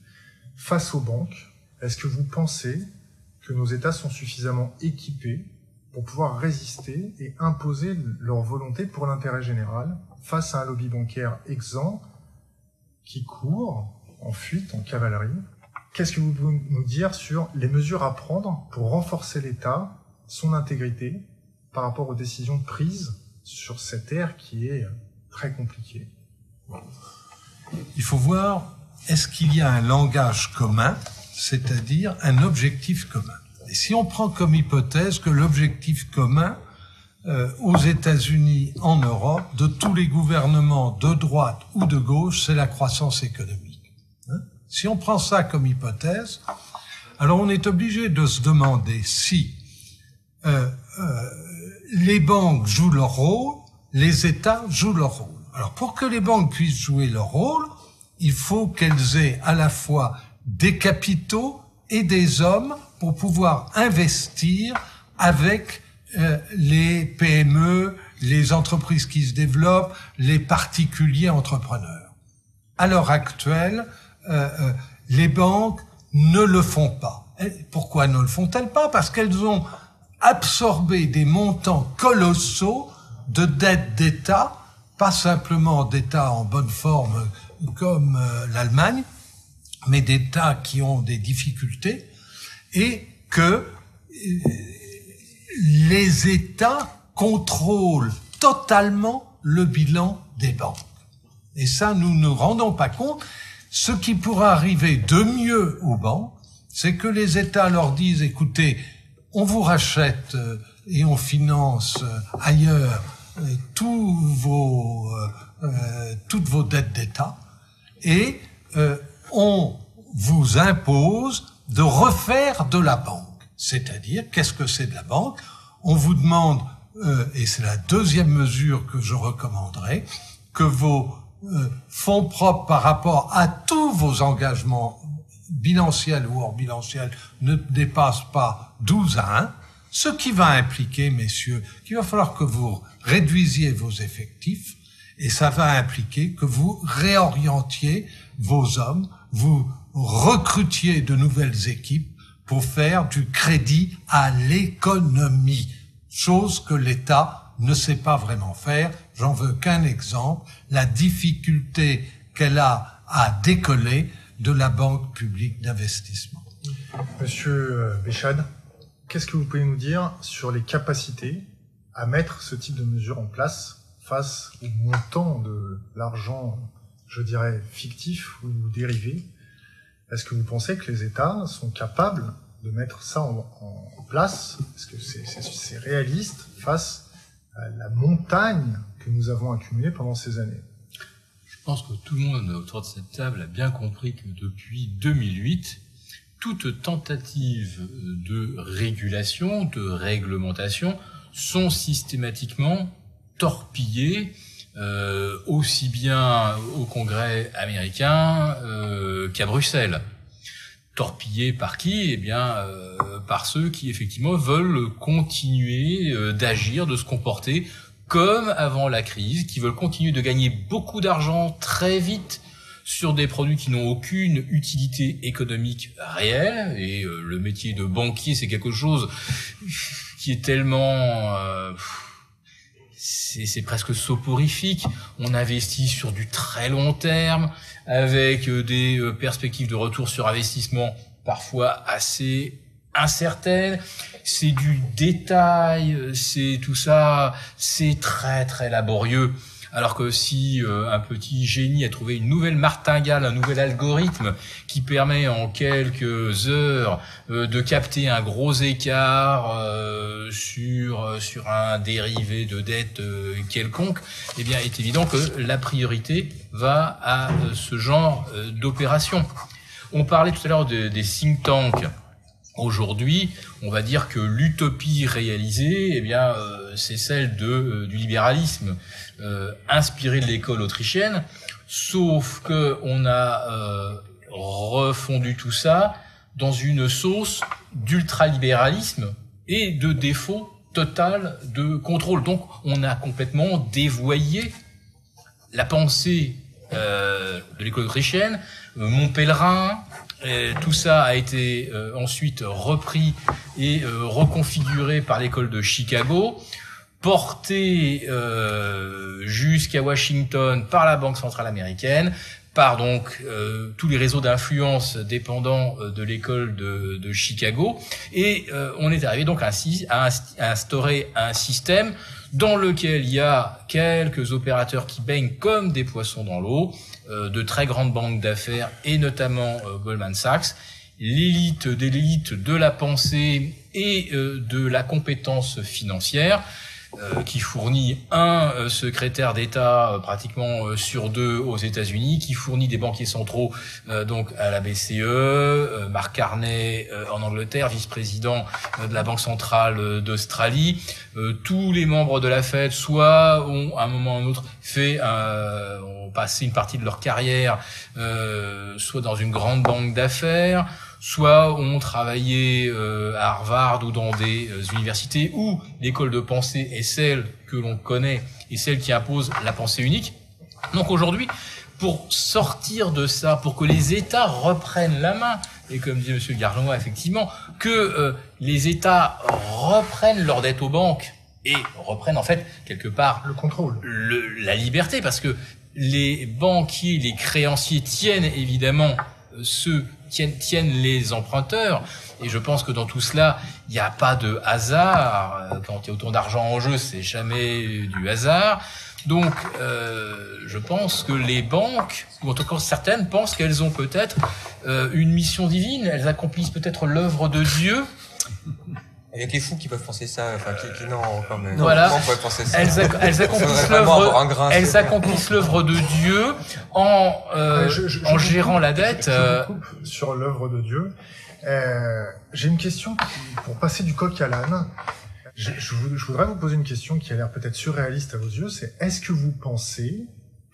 face aux banques. Est-ce que vous pensez que nos États sont suffisamment équipés pour pouvoir résister et imposer leur volonté pour l'intérêt général face à un lobby bancaire exempt qui court en fuite, en cavalerie. Qu'est-ce que vous pouvez nous dire sur les mesures à prendre pour renforcer l'État, son intégrité, par rapport aux décisions prises sur cette ère qui est très compliquée? Il faut voir, est-ce qu'il y a un langage commun, c'est-à-dire un objectif commun? Si on prend comme hypothèse que l'objectif commun euh, aux États-Unis, en Europe, de tous les gouvernements de droite ou de gauche, c'est la croissance économique. Hein si on prend ça comme hypothèse, alors on est obligé de se demander si euh, euh, les banques jouent leur rôle, les États jouent leur rôle. Alors pour que les banques puissent jouer leur rôle, il faut qu'elles aient à la fois des capitaux et des hommes pour pouvoir investir avec euh, les PME, les entreprises qui se développent, les particuliers entrepreneurs. à l'heure actuelle, euh, euh, les banques ne le font pas. Pourquoi ne le font-elles pas? Parce qu'elles ont absorbé des montants colossaux de dettes d'État, pas simplement d'États en bonne forme comme euh, l'Allemagne, mais d'États qui ont des difficultés, et que euh, les États contrôlent totalement le bilan des banques. Et ça, nous ne nous rendons pas compte. Ce qui pourrait arriver de mieux aux banques, c'est que les États leur disent, écoutez, on vous rachète euh, et on finance ailleurs tous vos, toutes vos dettes d'État, et euh, on vous impose de refaire de la banque. C'est-à-dire, qu'est-ce que c'est de la banque? On vous demande, euh, et c'est la deuxième mesure que je recommanderais, que vos euh, fonds propres par rapport à tous vos engagements bilanciels ou hors bilanciels ne dépassent pas 12 à 1, ce qui va impliquer, messieurs, qu'il va falloir que vous réduisiez vos effectifs, et ça va impliquer que vous réorientiez vos hommes, vous recrutiez de nouvelles équipes pour faire du crédit à l'économie, chose que l'État ne sait pas vraiment faire. J'en veux qu'un exemple, la difficulté qu'elle a à décoller de la Banque publique d'investissement. Monsieur euh, Béchad, qu'est-ce que vous pouvez nous dire sur les capacités à mettre ce type de mesures en place face au montant de l'argent, je dirais, fictif ou dérivé, est-ce que vous pensez que les États sont capables de mettre ça en, place? Est-ce que c'est réaliste face à la montagne que nous avons accumulée pendant ces années? Je pense que tout le monde autour de cette table a bien compris que depuis 2008, toute tentative de régulation, de réglementation sont systématiquement torpillé euh, aussi bien au Congrès américain euh, qu'à Bruxelles. Torpillé par qui? Eh bien, euh, par ceux qui effectivement veulent continuer d'agir, de se comporter comme avant la crise, qui veulent continuer de gagner beaucoup d'argent très vite sur des produits qui n'ont aucune utilité économique réelle. Et le métier de banquier, c'est quelque chose qui est tellement c'est presque soporifique. On investit sur du très long terme, avec euh, des euh, perspectives de retour sur investissement parfois assez incertaines. C'est du détail, euh, c'est tout ça, c'est très très laborieux. Alors que si euh, un petit génie a trouvé une nouvelle martingale, un nouvel algorithme qui permet en quelques heures euh, de capter un gros écart euh, sur sur un dérivé de dette quelconque, eh bien, il est évident que la priorité va à ce genre d'opération. On parlait tout à l'heure des think tanks. Aujourd'hui, on va dire que l'utopie réalisée, eh bien, c'est celle de, du libéralisme euh, inspiré de l'école autrichienne, sauf que on a euh, refondu tout ça dans une sauce d'ultralibéralisme et de défaut total de contrôle. Donc on a complètement dévoyé la pensée euh, de l'école autrichienne, euh, pèlerin, tout ça a été euh, ensuite repris et reconfiguré par l'école de Chicago porté euh, jusqu'à Washington par la Banque centrale américaine, par donc euh, tous les réseaux d'influence dépendants euh, de l'école de, de, Chicago, et on est arrivé donc à, à, instaurer un système dans lequel il y a quelques opérateurs qui baignent comme des poissons dans l'eau, de très grandes banques d'affaires et notamment Goldman Sachs, l'élite de l'élite de la pensée et de la compétence financière, euh, qui fournit un euh, secrétaire d'État euh, pratiquement sur deux aux États-Unis, qui fournit des banquiers centraux donc à la BCE, Marc Carney en Angleterre, vice-président de la Banque centrale d'Australie. tous les membres de la Fed, soit ont à un moment ou un autre fait, ont passé une partie de leur carrière, soit dans une grande banque d'affaires soit ont travaillé euh, à Harvard ou dans des euh, universités où l'école de pensée est celle que l'on connaît et celle qui impose la pensée unique. Donc aujourd'hui, pour sortir de ça, pour que les États reprennent la main, et comme dit Monsieur Garnois, effectivement, que euh, les États reprennent leur dette aux banques et reprennent en fait quelque part le contrôle, le, la liberté, parce que les banquiers, les créanciers tiennent évidemment euh, ceux tiennent, tiennent les emprunteurs. Et je pense que dans tout cela, il n'y a pas de hasard. Euh, quand il y a autant d'argent en jeu, c'est jamais du hasard. Donc, euh, je pense que les banques, ou en tout cas certaines, pensent qu'elles ont peut-être euh, une mission divine. Elles accomplissent peut-être l'œuvre de Dieu. Il y a que les fous qui peuvent penser ça, enfin qui, qui non, quand même. Voilà. Penser ça Elles, ac- elles accomplissent l'œuvre. Elles accomplissent l'œuvre de Dieu en euh, Ouais, je- je- en je gérant coupe- la dette. euh, coupe sur l'œuvre de Dieu. Euh, J'ai une question qui- pour passer du coq à l'âne. Je, je vou- je voudrais vous poser une question qui a l'air peut-être surréaliste à vos yeux. C'est est-ce que vous pensez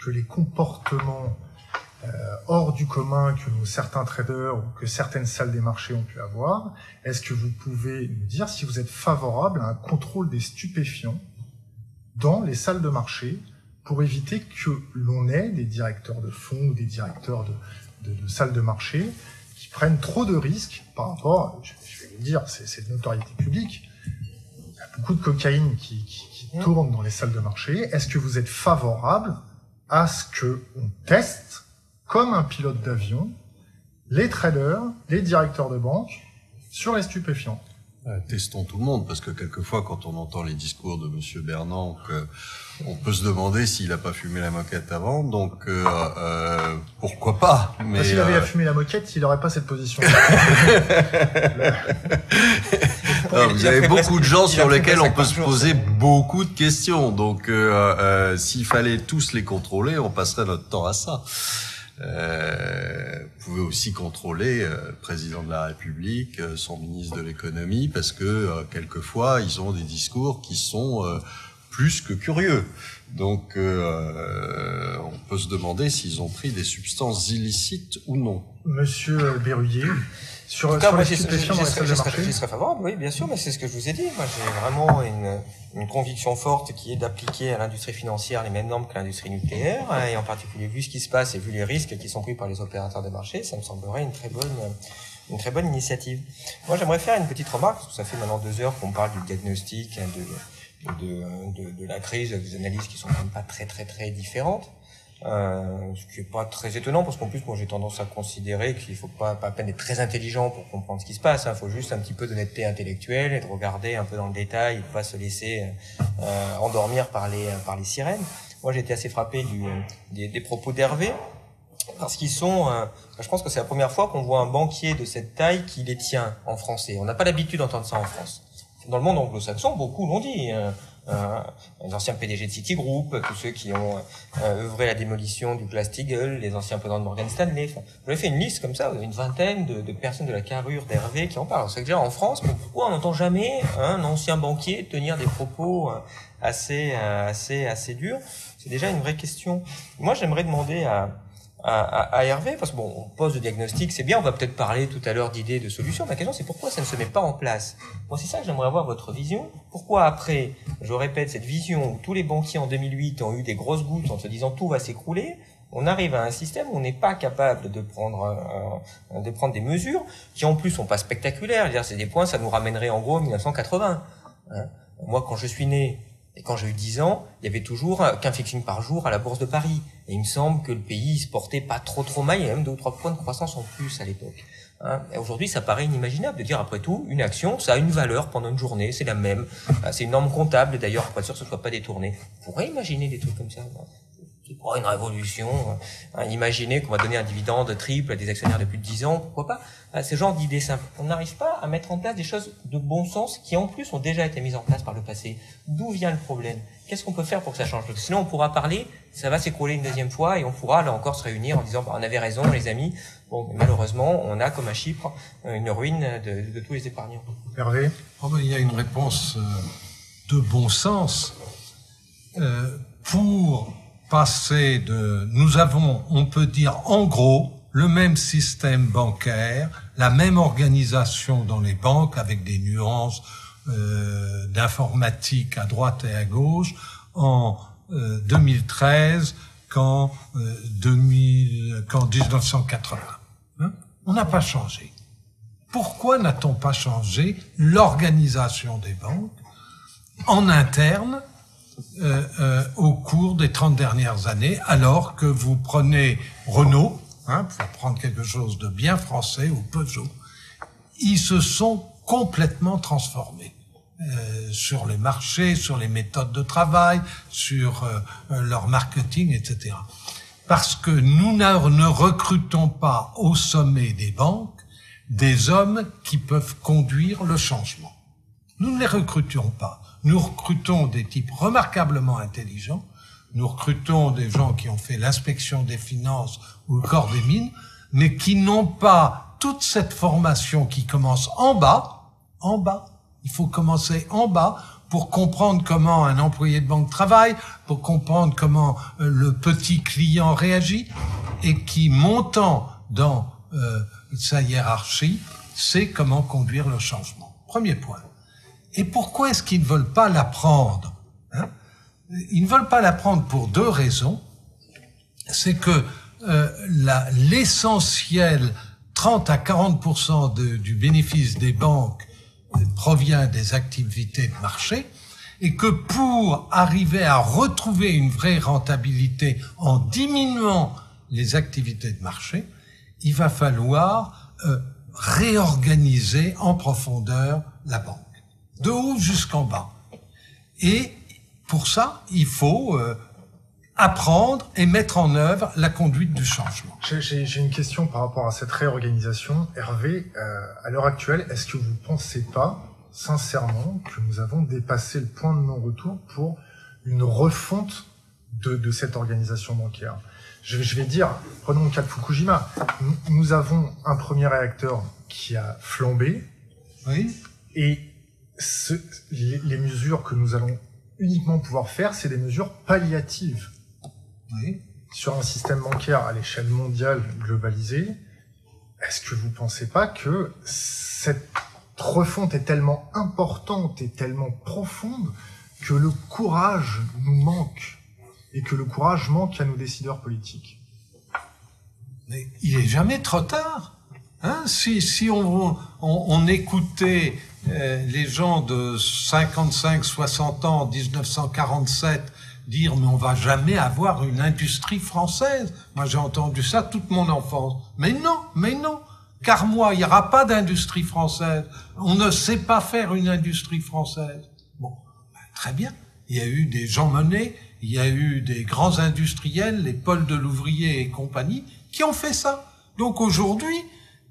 que les comportements hors du commun que certains traders ou que certaines salles des marchés ont pu avoir, est-ce que vous pouvez nous dire si vous êtes favorable à un contrôle des stupéfiants dans les salles de marché pour éviter que l'on ait des directeurs de fonds ou des directeurs de, de, de salles de marché qui prennent trop de risques par rapport, je, je vais vous le dire, c'est de notoriété publique, il y a beaucoup de cocaïne qui, qui, qui tourne dans les salles de marché. Est-ce que vous êtes favorable à ce que on teste, comme un pilote d'avion, les traders, les directeurs de banque sur les stupéfiants Euh, Testons tout le monde, parce que quelquefois, quand on entend les discours de Monsieur Bernand, que on peut se demander s'il a pas fumé la moquette avant. Donc, euh, euh, pourquoi pas Mais S'il avait euh, à fumer la moquette, il n'aurait pas cette position. non, vous avez beaucoup de gens sur lesquels on peut se poser beaucoup de questions. Donc, euh, euh, s'il fallait tous les contrôler, on passerait notre temps à ça. Euh, vous pouvez aussi contrôler euh, le président de la République, euh, son ministre de l'économie, parce que euh, quelquefois ils ont des discours qui sont euh, plus que curieux. Donc, euh, on peut se demander s'ils ont pris des substances illicites ou non. Monsieur Berruyer, sur, En tout sur cas, moi, les serais, j'y serais favorable, oui, bien sûr, mais c'est ce que je vous ai dit. Moi, j'ai vraiment une, une conviction forte qui est d'appliquer à l'industrie financière les mêmes normes que l'industrie nucléaire, hein, et en particulier vu ce qui se passe et vu les risques qui sont pris par les opérateurs de marché, ça me semblerait une très bonne, une très bonne initiative. Moi, j'aimerais faire une petite remarque, parce que ça fait maintenant deux heures qu'on parle du diagnostic, hein, de, de, de, la crise, des analyses qui sont même pas très très très différentes. Euh, ce qui est pas très étonnant parce qu'en plus moi j'ai tendance à considérer qu'il faut pas pas à peine être très intelligent pour comprendre ce qui se passe. Il faut juste un petit peu d'honnêteté intellectuelle et de regarder un peu dans le détail, et pas se laisser euh, endormir par les par les sirènes. Moi été assez frappé du, des, des propos d'Hervé parce qu'ils sont. euh, je pense que c'est la première fois qu'on voit un banquier de cette taille qui les tient en français. On n'a pas l'habitude d'entendre ça en France. Dans le monde anglo-saxon, beaucoup l'ont dit. Euh, euh, les anciens PDG de Citigroup, tous ceux qui ont euh, œuvré la démolition du Glass-Steagall, les anciens présidents de Morgan Stanley. Enfin, J'avais fait une liste comme ça, une vingtaine de, de personnes de la carrure d'Hervé qui en parlent. C'est déjà en France, pourquoi on n'entend jamais un ancien banquier tenir des propos euh, assez, euh, assez, assez durs? C'est déjà une vraie question. Moi, j'aimerais demander à, à, à, à Hervé, parce que bon, on pose le diagnostic, c'est bien, on va peut-être parler tout à l'heure d'idées, de solutions. Ma question, c'est pourquoi ça ne se met pas en place? Moi, c'est ça que j'aimerais avoir votre vision. Pourquoi après, je répète, cette vision où tous les banquiers en 2008 ont eu des grosses gouttes en se disant tout va s'écrouler, on arrive à un système où on n'est pas capable de prendre euh, de prendre des mesures qui en plus sont pas spectaculaires. C'est des points, ça nous ramènerait en gros à 1980. hein. Moi, quand je suis né et quand j'ai eu 10 ans, il y avait toujours euh, qu'un fixing par jour à la bourse de Paris. Et il me semble que le pays se portait pas trop trop mal. Il y a même deux ou trois points de croissance en plus à l'époque. Hein. Aujourd'hui, ça paraît inimaginable de dire après tout, une action, ça a une valeur pendant une journée, c'est la même. Ah, C'est une norme comptable d'ailleurs, pour être sûr que ce soit pas détourné. On pourrait imaginer des trucs comme ça. Hein. C'est pas une révolution. hein. Imaginer qu'on va donner un dividende triple à des actionnaires de plus de 10 ans, pourquoi pas Ah, Ce genre d'idées simples. On n'arrive pas à mettre en place des choses de bon sens qui en plus ont déjà été mises en place par le passé. D'où vient le problème? Qu'est-ce qu'on peut faire pour que ça change? Parce que Sinon, on pourra parler, ça va s'écrouler une deuxième fois et on pourra là encore se réunir en disant bah, on avait raison les amis. Bon, mais malheureusement, on a comme à Chypre une ruine de, de tous les épargnants. Hervé? Oh, ben, il y a une réponse euh, de bon sens. Euh, pour passer de... Nous avons, on peut dire en gros, le même système bancaire, la même organisation dans les banques avec des nuances euh, d'informatique à droite et à gauche. En euh, 2013, qu'en 2000, qu'en 1980. Hein? On n'a pas changé. Pourquoi n'a-t-on pas changé l'organisation des banques en interne euh, euh, au cours des 30 dernières années, alors que vous prenez Renault, hein, pour prendre quelque chose de bien français, ou Peugeot, ils se sont complètement transformés. Euh, sur les marchés, sur les méthodes de travail, sur euh, euh, leur marketing, etc. Parce que nous ne recrutons pas au sommet des banques des hommes qui peuvent conduire le changement. Nous ne les recrutons pas. Nous recrutons des types remarquablement intelligents. Nous recrutons des gens qui ont fait l'inspection des finances ou le corps des mines, mais qui n'ont pas toute cette formation qui commence en bas, en bas, il faut commencer en bas pour comprendre comment un employé de banque travaille, pour comprendre comment euh, le petit client réagit, et qui, montant dans euh, sa hiérarchie, sait comment conduire le changement. Premier point. Et pourquoi est-ce qu'ils ne veulent pas l'apprendre hein? Ils ne veulent pas l'apprendre pour deux raisons. C'est que euh, l'essentiel 30 à 40% du bénéfice des banques provient des activités de marché. Et que pour arriver à retrouver une vraie rentabilité en diminuant les activités de marché, il va falloir euh, réorganiser en profondeur la banque, de haut jusqu'en bas. Et pour ça, il faut euh, apprendre et mettre en œuvre la conduite du changement. J'ai une question par rapport à cette réorganisation. Hervé, euh, à l'heure actuelle, est-ce que vous ne pensez pas, sincèrement, que nous avons dépassé le point de non-retour pour une refonte de, de, cette organisation bancaire? Je, je, vais dire, prenons le cas de Fukushima. Nous, nous avons un premier réacteur qui a flambé. Oui. Et ce, les, les mesures que nous allons uniquement pouvoir faire, c'est des mesures palliatives oui. sur un système bancaire à l'échelle mondiale globalisée, est-ce que vous pensez pas que cette refonte est tellement importante et tellement profonde que le courage nous manque et que le courage manque à nos décideurs politiques? Mais il est jamais trop tard. Hein? Si, si on, on, on écoutait les gens de 55, 60 ans, 1947, dire mais on va jamais avoir une industrie française. Moi j'ai entendu ça toute mon enfance. Mais non, mais non. Car moi, il n'y aura pas d'industrie française. On ne sait pas faire une industrie française. Bon, ben, très bien. Il y a eu des gens menés, il y a eu des grands industriels, les Paul de l'ouvrier et compagnie, qui ont fait ça. Donc aujourd'hui,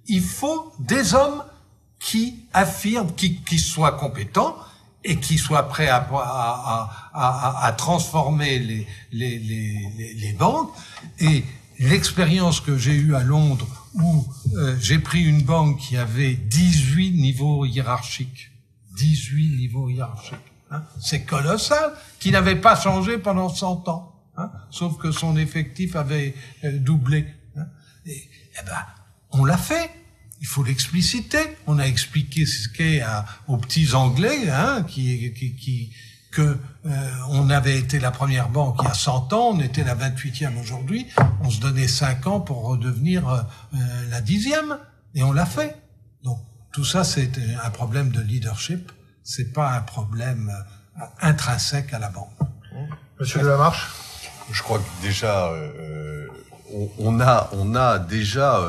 il faut des hommes qui affirment, qui, qui soient compétents, et qui soit prêt à, à, à, à transformer les, les, les, les, banques. Et l'expérience que j'ai eue à Londres, où euh, j'ai pris une banque qui avait 18 niveaux hiérarchiques, 18 niveaux hiérarchiques, hein, c'est colossal, qui n'avait pas changé pendant 100 ans, hein, sauf que son effectif avait euh, doublé. Hein, et, et ben, on l'a fait il faut l'expliciter. On a expliqué ce qu'est aux petits Anglais, hein, qui, qui, qui que euh, on avait été la première banque il y a 100 ans, on était la 28e aujourd'hui, on se donnait 5 ans pour redevenir euh, la dixième, et on l'a fait. Donc tout ça, c'est un problème de leadership, c'est pas un problème euh, intrinsèque à la banque. Monsieur Delamarche Je crois que déjà, euh, on, on, a, on a déjà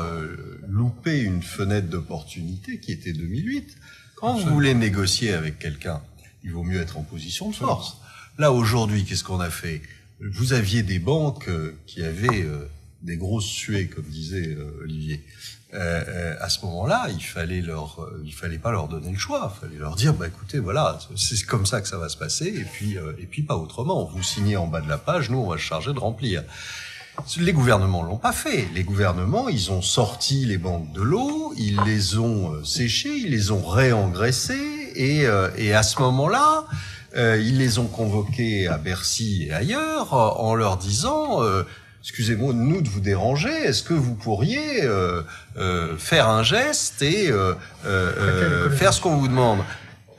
loupé une fenêtre d'opportunité qui était 2008. Quand vous voulez négocier avec quelqu'un, il vaut mieux être en position de force. Là, aujourd'hui, qu'est-ce qu'on a fait? Vous aviez des banques euh, qui avaient euh, des grosses suées, comme disait euh, Olivier. Euh, à ce moment-là, il fallait leur, il fallait pas leur donner le choix. Il fallait leur dire, bah écoutez, voilà, c'est comme ça que ça va se passer, et puis, et puis pas autrement. Vous signez en bas de la page, nous on va se charger de remplir. Les gouvernements l'ont pas fait. Les gouvernements, ils ont sorti les banques de l'eau, ils les ont euh, séchées, ils les ont réengraissées, et, euh, et à ce moment-là, euh, ils les ont convoqués à Bercy et ailleurs en leur disant excusez-moi de nous de vous déranger, est-ce que vous pourriez euh, euh, faire un geste et euh, faire ce qu'on vous demande?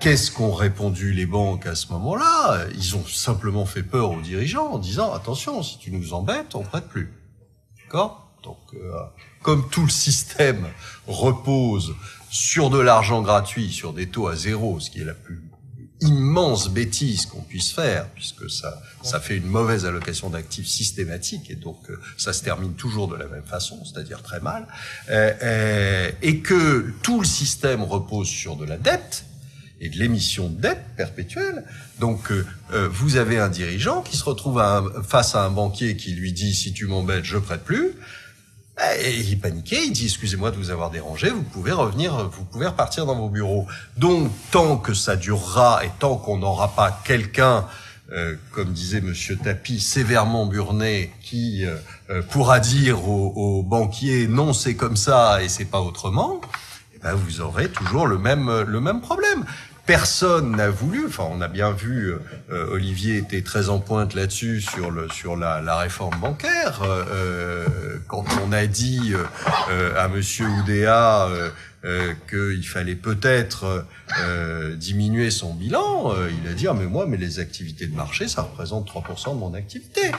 Qu'est-ce qu'ont répondu les banques à ce moment-là? Ils ont simplement fait peur aux dirigeants en disant attention, si tu nous embêtes, on prête plus. D'accord? Donc, euh, comme tout le système repose sur de l'argent gratuit, sur des taux à zéro, ce qui est la plus immense bêtise qu'on puisse faire, puisque ça, ça fait une mauvaise allocation d'actifs systématique, et donc euh, ça se termine toujours de la même façon, c'est-à-dire très mal, euh, euh, et que tout le système repose sur de la dette, et de l'émission de dette perpétuelle. Donc, vous avez un dirigeant qui se retrouve face à un banquier qui lui dit si tu m'embêtes, je prête plus. Et il paniquait, il dit excusez-moi de vous avoir dérangé, vous pouvez revenir, vous pouvez repartir dans vos bureaux. Donc tant que ça durera et tant qu'on n'aura pas quelqu'un, euh, comme disait Monsieur Tapi, sévèrement burné, qui euh, euh, pourra dire aux, banquiers non c'est comme ça et c'est pas autrement, eh ben vous aurez toujours le même le même problème personne n'a voulu. Enfin, on a bien vu, euh, Olivier était très en pointe là-dessus sur le sur la, réforme bancaire. Euh, euh quand on a dit à Monsieur Oudéa euh, qu'il fallait peut-être euh, diminuer son bilan, euh, il a dit ah, mais moi mais les activités de marché ça représente 3% de mon activité.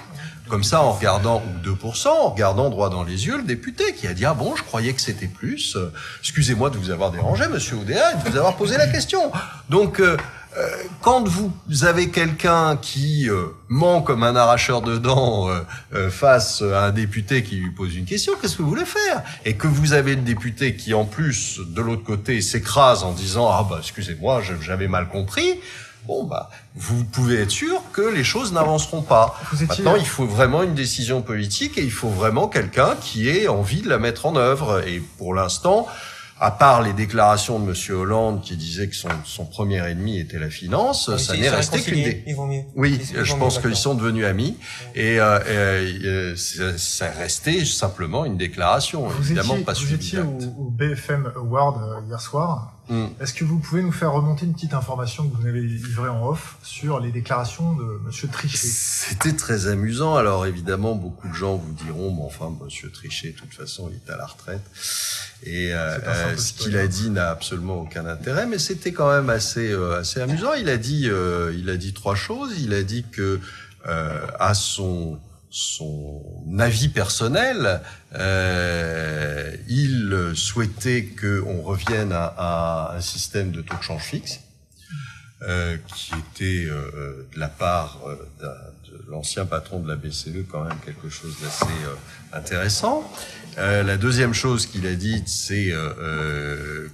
Comme ça en regardant ou 2%, en regardant droit dans les yeux le député qui a dit ah bon je croyais que c'était plus. Excusez-moi de vous avoir dérangé Monsieur Oudéa et de vous avoir posé la question. Donc euh, quand vous avez quelqu'un qui euh, ment comme un arracheur de dents euh, face à un député qui lui pose une question, qu'est-ce que vous voulez faire? Et que vous avez le député qui, en plus, de l'autre côté, s'écrase en disant ah bah excusez-moi, j'avais mal compris. Bon bah, vous pouvez être sûr que les choses n'avanceront pas. Maintenant, il faut vraiment une décision politique et il faut vraiment quelqu'un qui ait envie de la mettre en œuvre. Et pour l'instant, à part les déclarations de Monsieur Hollande qui disait que son, son premier ennemi était la finance, ça n'est resté qu'une des... Oui, je pense qu'ils sont devenus amis. Et euh, euh, ça resté simplement une déclaration, vous évidemment étiez, pas Vous étiez au, au, BFM Award euh, hier soir. Mm. Est-ce que vous pouvez nous faire remonter une petite information que vous avez livrée en off sur les déclarations de Monsieur Trichet? C'était très amusant. Alors évidemment, beaucoup de gens vous diront, bon, enfin, Monsieur Trichet, de toute façon, il est à la retraite. Et euh, euh ce qu'il a dit n'a absolument aucun intérêt, mais c'était quand même assez euh, assez amusant. Il a dit euh, il a dit trois choses. Il a dit que à son son avis personnel, euh, il souhaitait qu'on revienne à, un système de taux de change fixe, euh, qui était euh, de la part euh, de, l'ancien patron de la BCE quand même quelque chose d'assez euh, intéressant. la deuxième chose qu'il a dite, c'est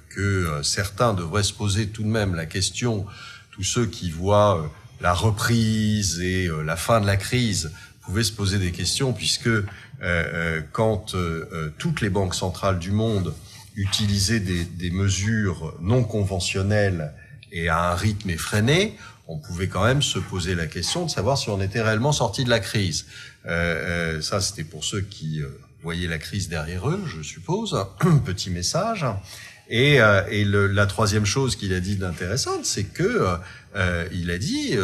que certains devraient se poser tout de même la question, tous ceux qui voient la reprise et la fin de la crise pouvait se poser des questions puisque euh, euh quand euh, euh, toutes les banques centrales du monde utilisaient des, des, mesures non conventionnelles et à un rythme effréné, on pouvait quand même se poser la question de savoir si on était réellement sorti de la crise. Euh, ça, c'était pour ceux qui voyaient la crise derrière eux, je suppose. Petit message. Et, et le, la troisième chose qu'il a dit d'intéressante, c'est que il a dit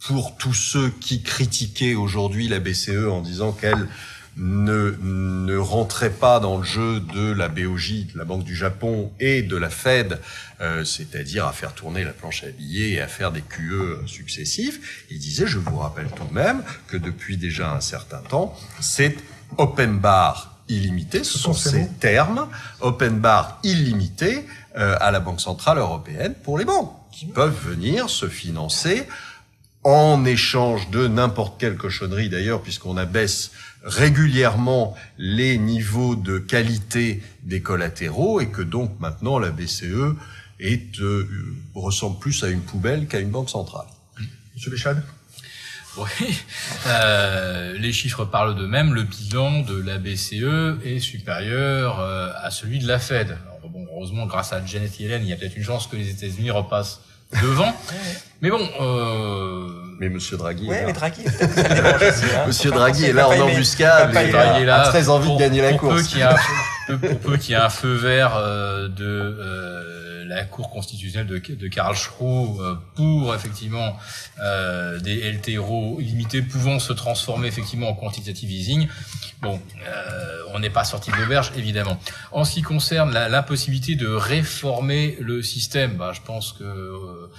pour tous ceux qui critiquaient aujourd'hui la BCE en disant qu'elle ne, ne rentrait pas dans le jeu de la BOJ, de la Banque du Japon et de la Fed, euh, c'est-à-dire à faire tourner la planche à billets et à faire des QE successifs. Il disait, je vous rappelle tout de même que depuis déjà un certain temps, c'est open bar illimité, ce sont ces termes, open bar illimité euh, à la Banque Centrale Européenne pour les banques, qui peuvent venir se financer en échange de n'importe quelle cochonnerie d'ailleurs, puisqu'on abaisse régulièrement les niveaux de qualité des collatéraux et que donc maintenant la BCE est, euh, ressemble plus à une poubelle qu'à une banque centrale. Monsieur Béchade? Oui, euh, les chiffres parlent d'eux-mêmes. Le bilan de la BCE est supérieur euh, à celui de la Fed. Alors, bon, heureusement, grâce à Janet Yellen, il y a peut-être une chance que les États-Unis repassent devant. mais bon. Euh... Mais Monsieur Draghi. Ouais, mais Draghi. hein. Monsieur Draghi est là en embuscade et a très envie de gagner la course. Peu qu'il y a un, pour peu qu'il y ait un feu vert euh, de euh, la Cour constitutionnelle de, de Karl Schroe pour effectivement des LTRO illimités pouvant se transformer effectivement en quantitative easing. Bon, on n'est pas sorti de l'auberge évidemment. En ce qui concerne l'impossibilité de réformer le système, bah, je pense que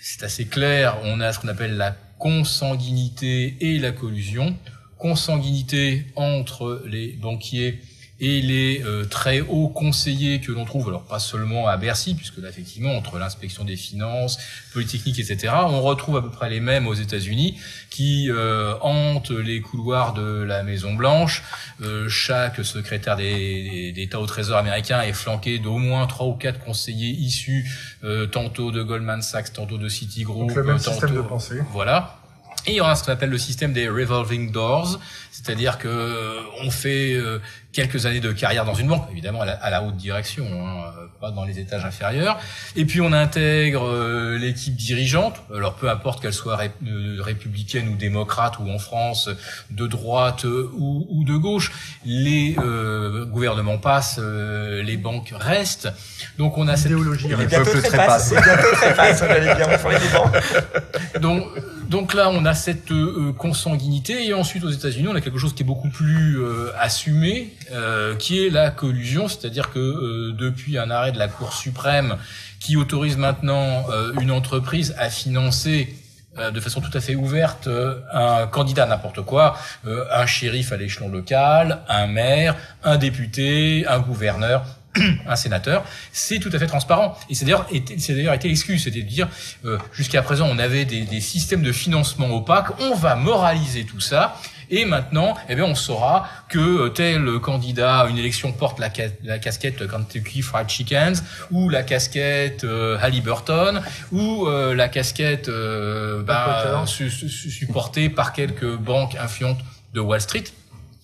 c'est assez clair. On a ce qu'on appelle la consanguinité et la collusion. Consanguinité entre les banquiers et les euh, très hauts conseillers que l'on trouve, alors pas seulement à Bercy, puisque là effectivement entre l'inspection des finances, Polytechnique, etc., on retrouve à peu près les mêmes aux États-Unis qui euh, hantent les couloirs de la Maison Blanche. Euh, chaque secrétaire d'État au Trésor américain est flanqué d'au moins trois ou quatre conseillers issus tantôt de Goldman Sachs, tantôt de Citigroup, Donc le même système de pensée. Voilà. Et on a ce qu'on appelle le système des revolving doors, c'est-à-dire que euh, on fait euh, quelques années de carrière dans une banque, évidemment à la, haute direction, hein, euh, pas dans les étages inférieurs. Et puis on intègre l'équipe dirigeante, alors peu importe qu'elle soit républicaine ou démocrate ou en France de droite ou, de gauche, les gouvernements passent, les banques restent. Donc on a cette idéologie. Les peuples trépassent. Donc donc là, on a cette euh, consanguinité, et ensuite aux États-Unis, on a quelque chose qui est beaucoup plus euh, assumé, euh, qui est la collusion, c'est-à-dire que depuis un arrêt de la Cour suprême qui autorise maintenant une entreprise à financer de façon tout à fait ouverte un candidat n'importe quoi, un shérif à l'échelon local, un maire, un député, un gouverneur, un sénateur, c'est tout à fait transparent. Et c'est d'ailleurs été, été l'excuse, c'était de dire euh, jusqu'à présent on avait des, des, systèmes de financement opaques, on va moraliser tout ça. Et maintenant, eh bien, on saura que euh, tel candidat à une élection porte la, la casquette Kentucky Fried Chickens, ou la casquette euh, Halliburton, ou euh, la casquette bah, supportée par quelques banques influentes de Wall Street.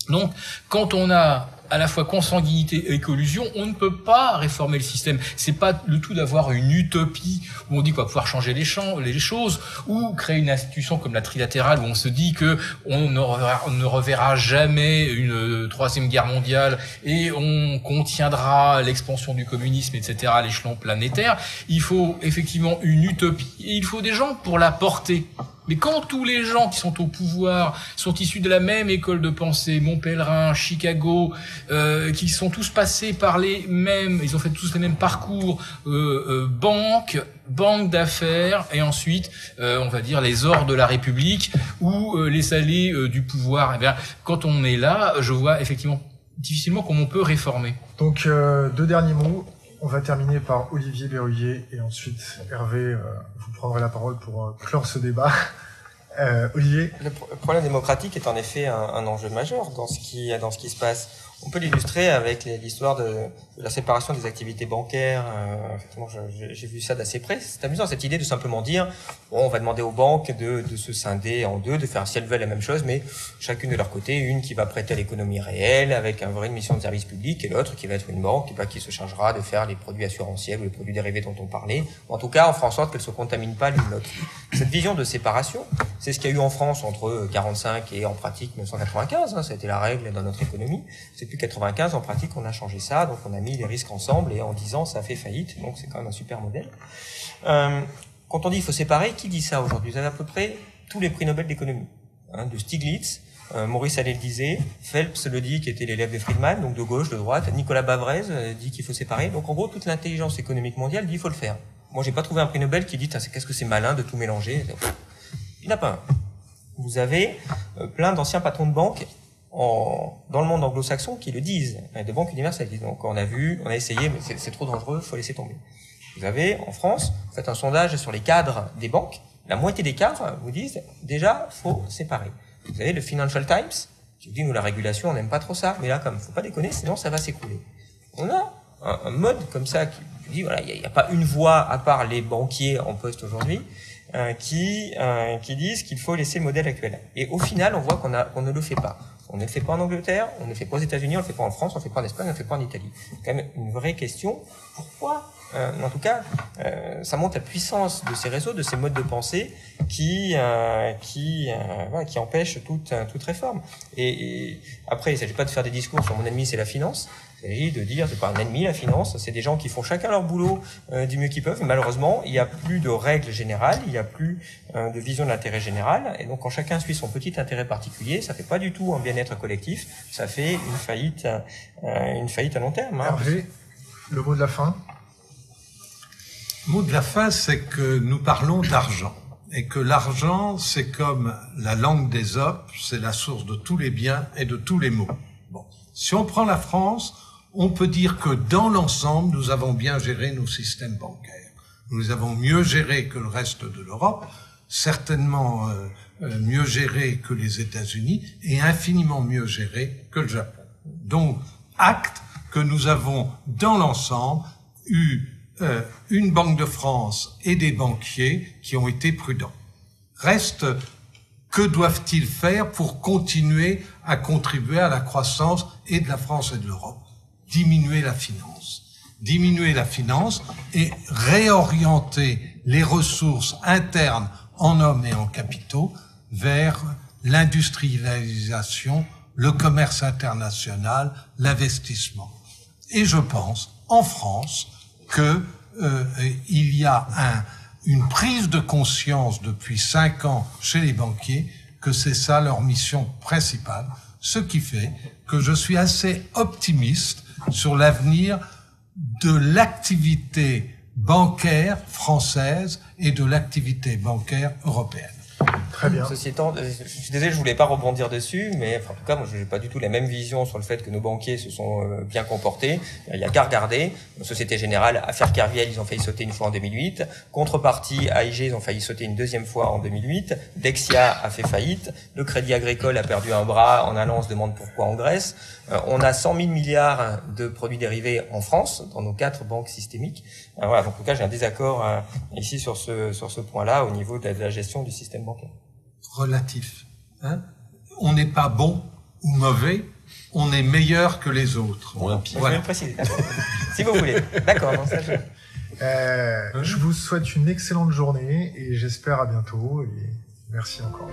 Donc, quand on a à la fois consanguinité et collusion, on ne peut pas réformer le système. C'est pas le tout d'avoir une utopie où on dit qu'on va pouvoir changer les, champs, les choses, ou créer une institution comme la trilatérale où on se dit que on ne reverra, on ne reverra jamais une troisième guerre mondiale et on contiendra l'expansion du communisme, etc. à l'échelon planétaire. Il faut effectivement une utopie et il faut des gens pour la porter. Mais quand tous les gens qui sont au pouvoir sont issus de la même école de pensée, Montpellerin, Chicago, euh, qui sont tous passés par les mêmes, ils ont fait tous les mêmes parcours, euh, euh, banque, banque d'affaires, et ensuite, euh, on va dire, les ors de la République ou euh, les allées euh, du pouvoir. Eh bien, quand on est là, je vois effectivement difficilement comment on peut réformer. Donc, deux derniers mots. On va terminer par Olivier Berruyer et ensuite Hervé, vous prendrez la parole pour clore ce débat. Euh, Olivier? Le problème démocratique est en effet un, un, enjeu majeur dans ce qui, dans ce qui se passe. On peut l'illustrer avec l'histoire de, la séparation des activités bancaires. Euh, j'ai vu ça d'assez près. C'est amusant cette idée de simplement dire bon, on va demander aux banques de, de, se scinder en deux, de faire si elles veulent la même chose, mais chacune de leur côté, une qui va prêter à l'économie réelle avec un vrai mission de service public, et l'autre qui va être une banque bah, qui se chargera de faire les produits assurantiels ou les produits dérivés dont on parlait. En tout cas, on fera en sorte qu'elles se contaminent pas l'une l'autre. Cette vision de séparation, c'est ce qu'il y a eu en France entre 45 et en pratique 1995. Hein, ça a été la règle dans notre économie. Depuis 95, en pratique, on a changé ça. Donc on a mis les risques ensemble et en 10 ans, ça a fait faillite. Donc c'est quand même un super modèle. Euh, quand on dit il faut séparer, qui dit ça aujourd'hui? Vous avez à peu près tous les prix Nobel d'économie. Hein, de Stiglitz, euh, Maurice Allais le disait, Phelps le dit, qui était l'élève de Friedman, donc de gauche, de droite, Nicolas Bavrez euh, dit qu'il faut séparer. Donc en gros, toute l'intelligence économique mondiale dit qu'il faut le faire. Moi, j'ai pas trouvé un prix Nobel qui dit qu'est-ce que c'est malin de tout mélanger? Il n'y en a pas un. Vous avez euh, plein d'anciens patrons de banque en, dans le monde anglo-saxon qui le disent, hein, de banques universelles. Donc on a vu, on a essayé, mais c'est trop dangereux, faut laisser tomber. Vous avez en France, vous faites un sondage sur les cadres des banques, la moitié des cadres vous disent déjà faut séparer. Vous avez le Financial Times qui dit nous la régulation on n'aime pas trop ça, mais là comme faut pas déconner sinon ça va s'écrouler. On a un, un, mode comme ça qui dit voilà il n'y a, a, pas une voix à part les banquiers en poste aujourd'hui euh, qui euh, qui disent qu'il faut laisser le modèle actuel. Et au final, on voit qu'on qu'on ne le fait pas. On ne le fait pas en Angleterre, on ne le fait pas aux États-Unis, on ne le fait pas en France, on ne le fait pas en Espagne, on ne le fait pas en Italie. C'est quand même une vraie question. Pourquoi euh, En tout cas, euh, ça montre la puissance de ces réseaux, de ces modes de pensée qui euh, qui voilà, qui empêchent toute toute réforme. Et, et après, il ne s'agit pas de faire des discours sur mon ennemi, c'est la finance. Il s'agit de dire, c'est pas un ennemi la finance, c'est des gens qui font chacun leur boulot euh, du mieux qu'ils peuvent. malheureusement, il n'y a plus de règles générales, il n'y a plus euh, de vision de l'intérêt général. Et donc, quand chacun suit son petit intérêt particulier, ça fait pas du tout un bien-être collectif, ça fait une faillite, euh, une faillite à long terme. Hein. Hervé, le mot de la fin. Le mot de la fin, c'est que nous parlons d'argent et que l'argent, c'est comme la langue des opes, c'est la source de tous les biens et de tous les maux. Bon. Si on prend la France, on peut dire que dans l'ensemble, nous avons bien géré nos systèmes bancaires. Nous les avons mieux gérés que le reste de l'Europe, certainement euh, euh, mieux gérés que les États-Unis et infiniment mieux gérés que le Japon. Donc, acte que nous avons dans l'ensemble eu euh, une Banque de France et des banquiers qui ont été prudents. Reste, que doivent-ils faire pour continuer à contribuer à la croissance et de la France et de l'Europe? Diminuer la finance. Diminuer la finance et réorienter les ressources internes en hommes et en capitaux vers l'industrialisation, le commerce international, l'investissement. Et je pense, en France, que euh, il y a un, une prise de conscience depuis cinq ans chez les banquiers que c'est ça leur mission principale, ce qui fait que je suis assez optimiste sur l'avenir de l'activité bancaire française et de l'activité bancaire européenne. Très bien. Euh, je suis désolé, je voulais pas rebondir dessus, mais en tout cas, moi, je n'ai pas du tout la même vision sur le fait que nos banquiers se sont euh, bien comportés. Il y a qu'à regarder. Société Générale, affaire Kerviel, ils ont failli sauter une fois en 2008. Contrepartie, AIG, ils ont failli sauter une deuxième fois en 2008. Dexia a fait faillite. Le Crédit Agricole a perdu un bras en allant, on se demande pourquoi en Grèce. Euh, on a 100 000 milliards de produits dérivés en France, dans nos quatre banques systémiques. Voilà, donc en tout cas, j'ai un désaccord ici sur ce, sur ce point-là au niveau de la gestion du système bancaire relatif. Hein on n'est pas bon ou mauvais, on est meilleur que les autres. Voilà. si vous voulez. D'accord. Euh, je vous souhaite une excellente journée et j'espère à bientôt. Et merci encore.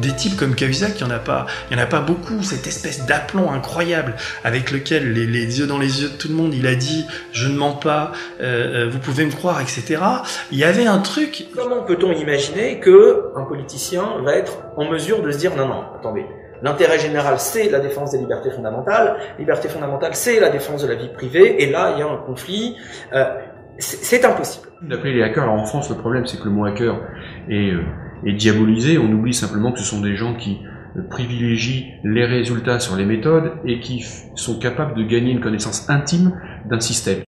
Des types comme Cahuzac, il n'y en a pas, il y en a pas beaucoup. Cette espèce d'aplomb incroyable avec lequel les, yeux dans les yeux de tout le monde, il a dit je ne mens pas, euh, euh, vous pouvez me croire, etc. Il y avait un truc. Comment peut-on imaginer que un politicien va être en mesure de se dire non non, attendez. L'intérêt général, c'est la défense des libertés fondamentales. Liberté fondamentale, c'est la défense de la vie privée. Et là, il y a un conflit. Euh, c'est impossible. D'appeler les hackers. Alors en France, le problème, c'est que le mot hacker est et diabolisé. On oublie simplement que ce sont des gens qui euh, privilégient les résultats sur les méthodes et qui sont capables de gagner une connaissance intime d'un système.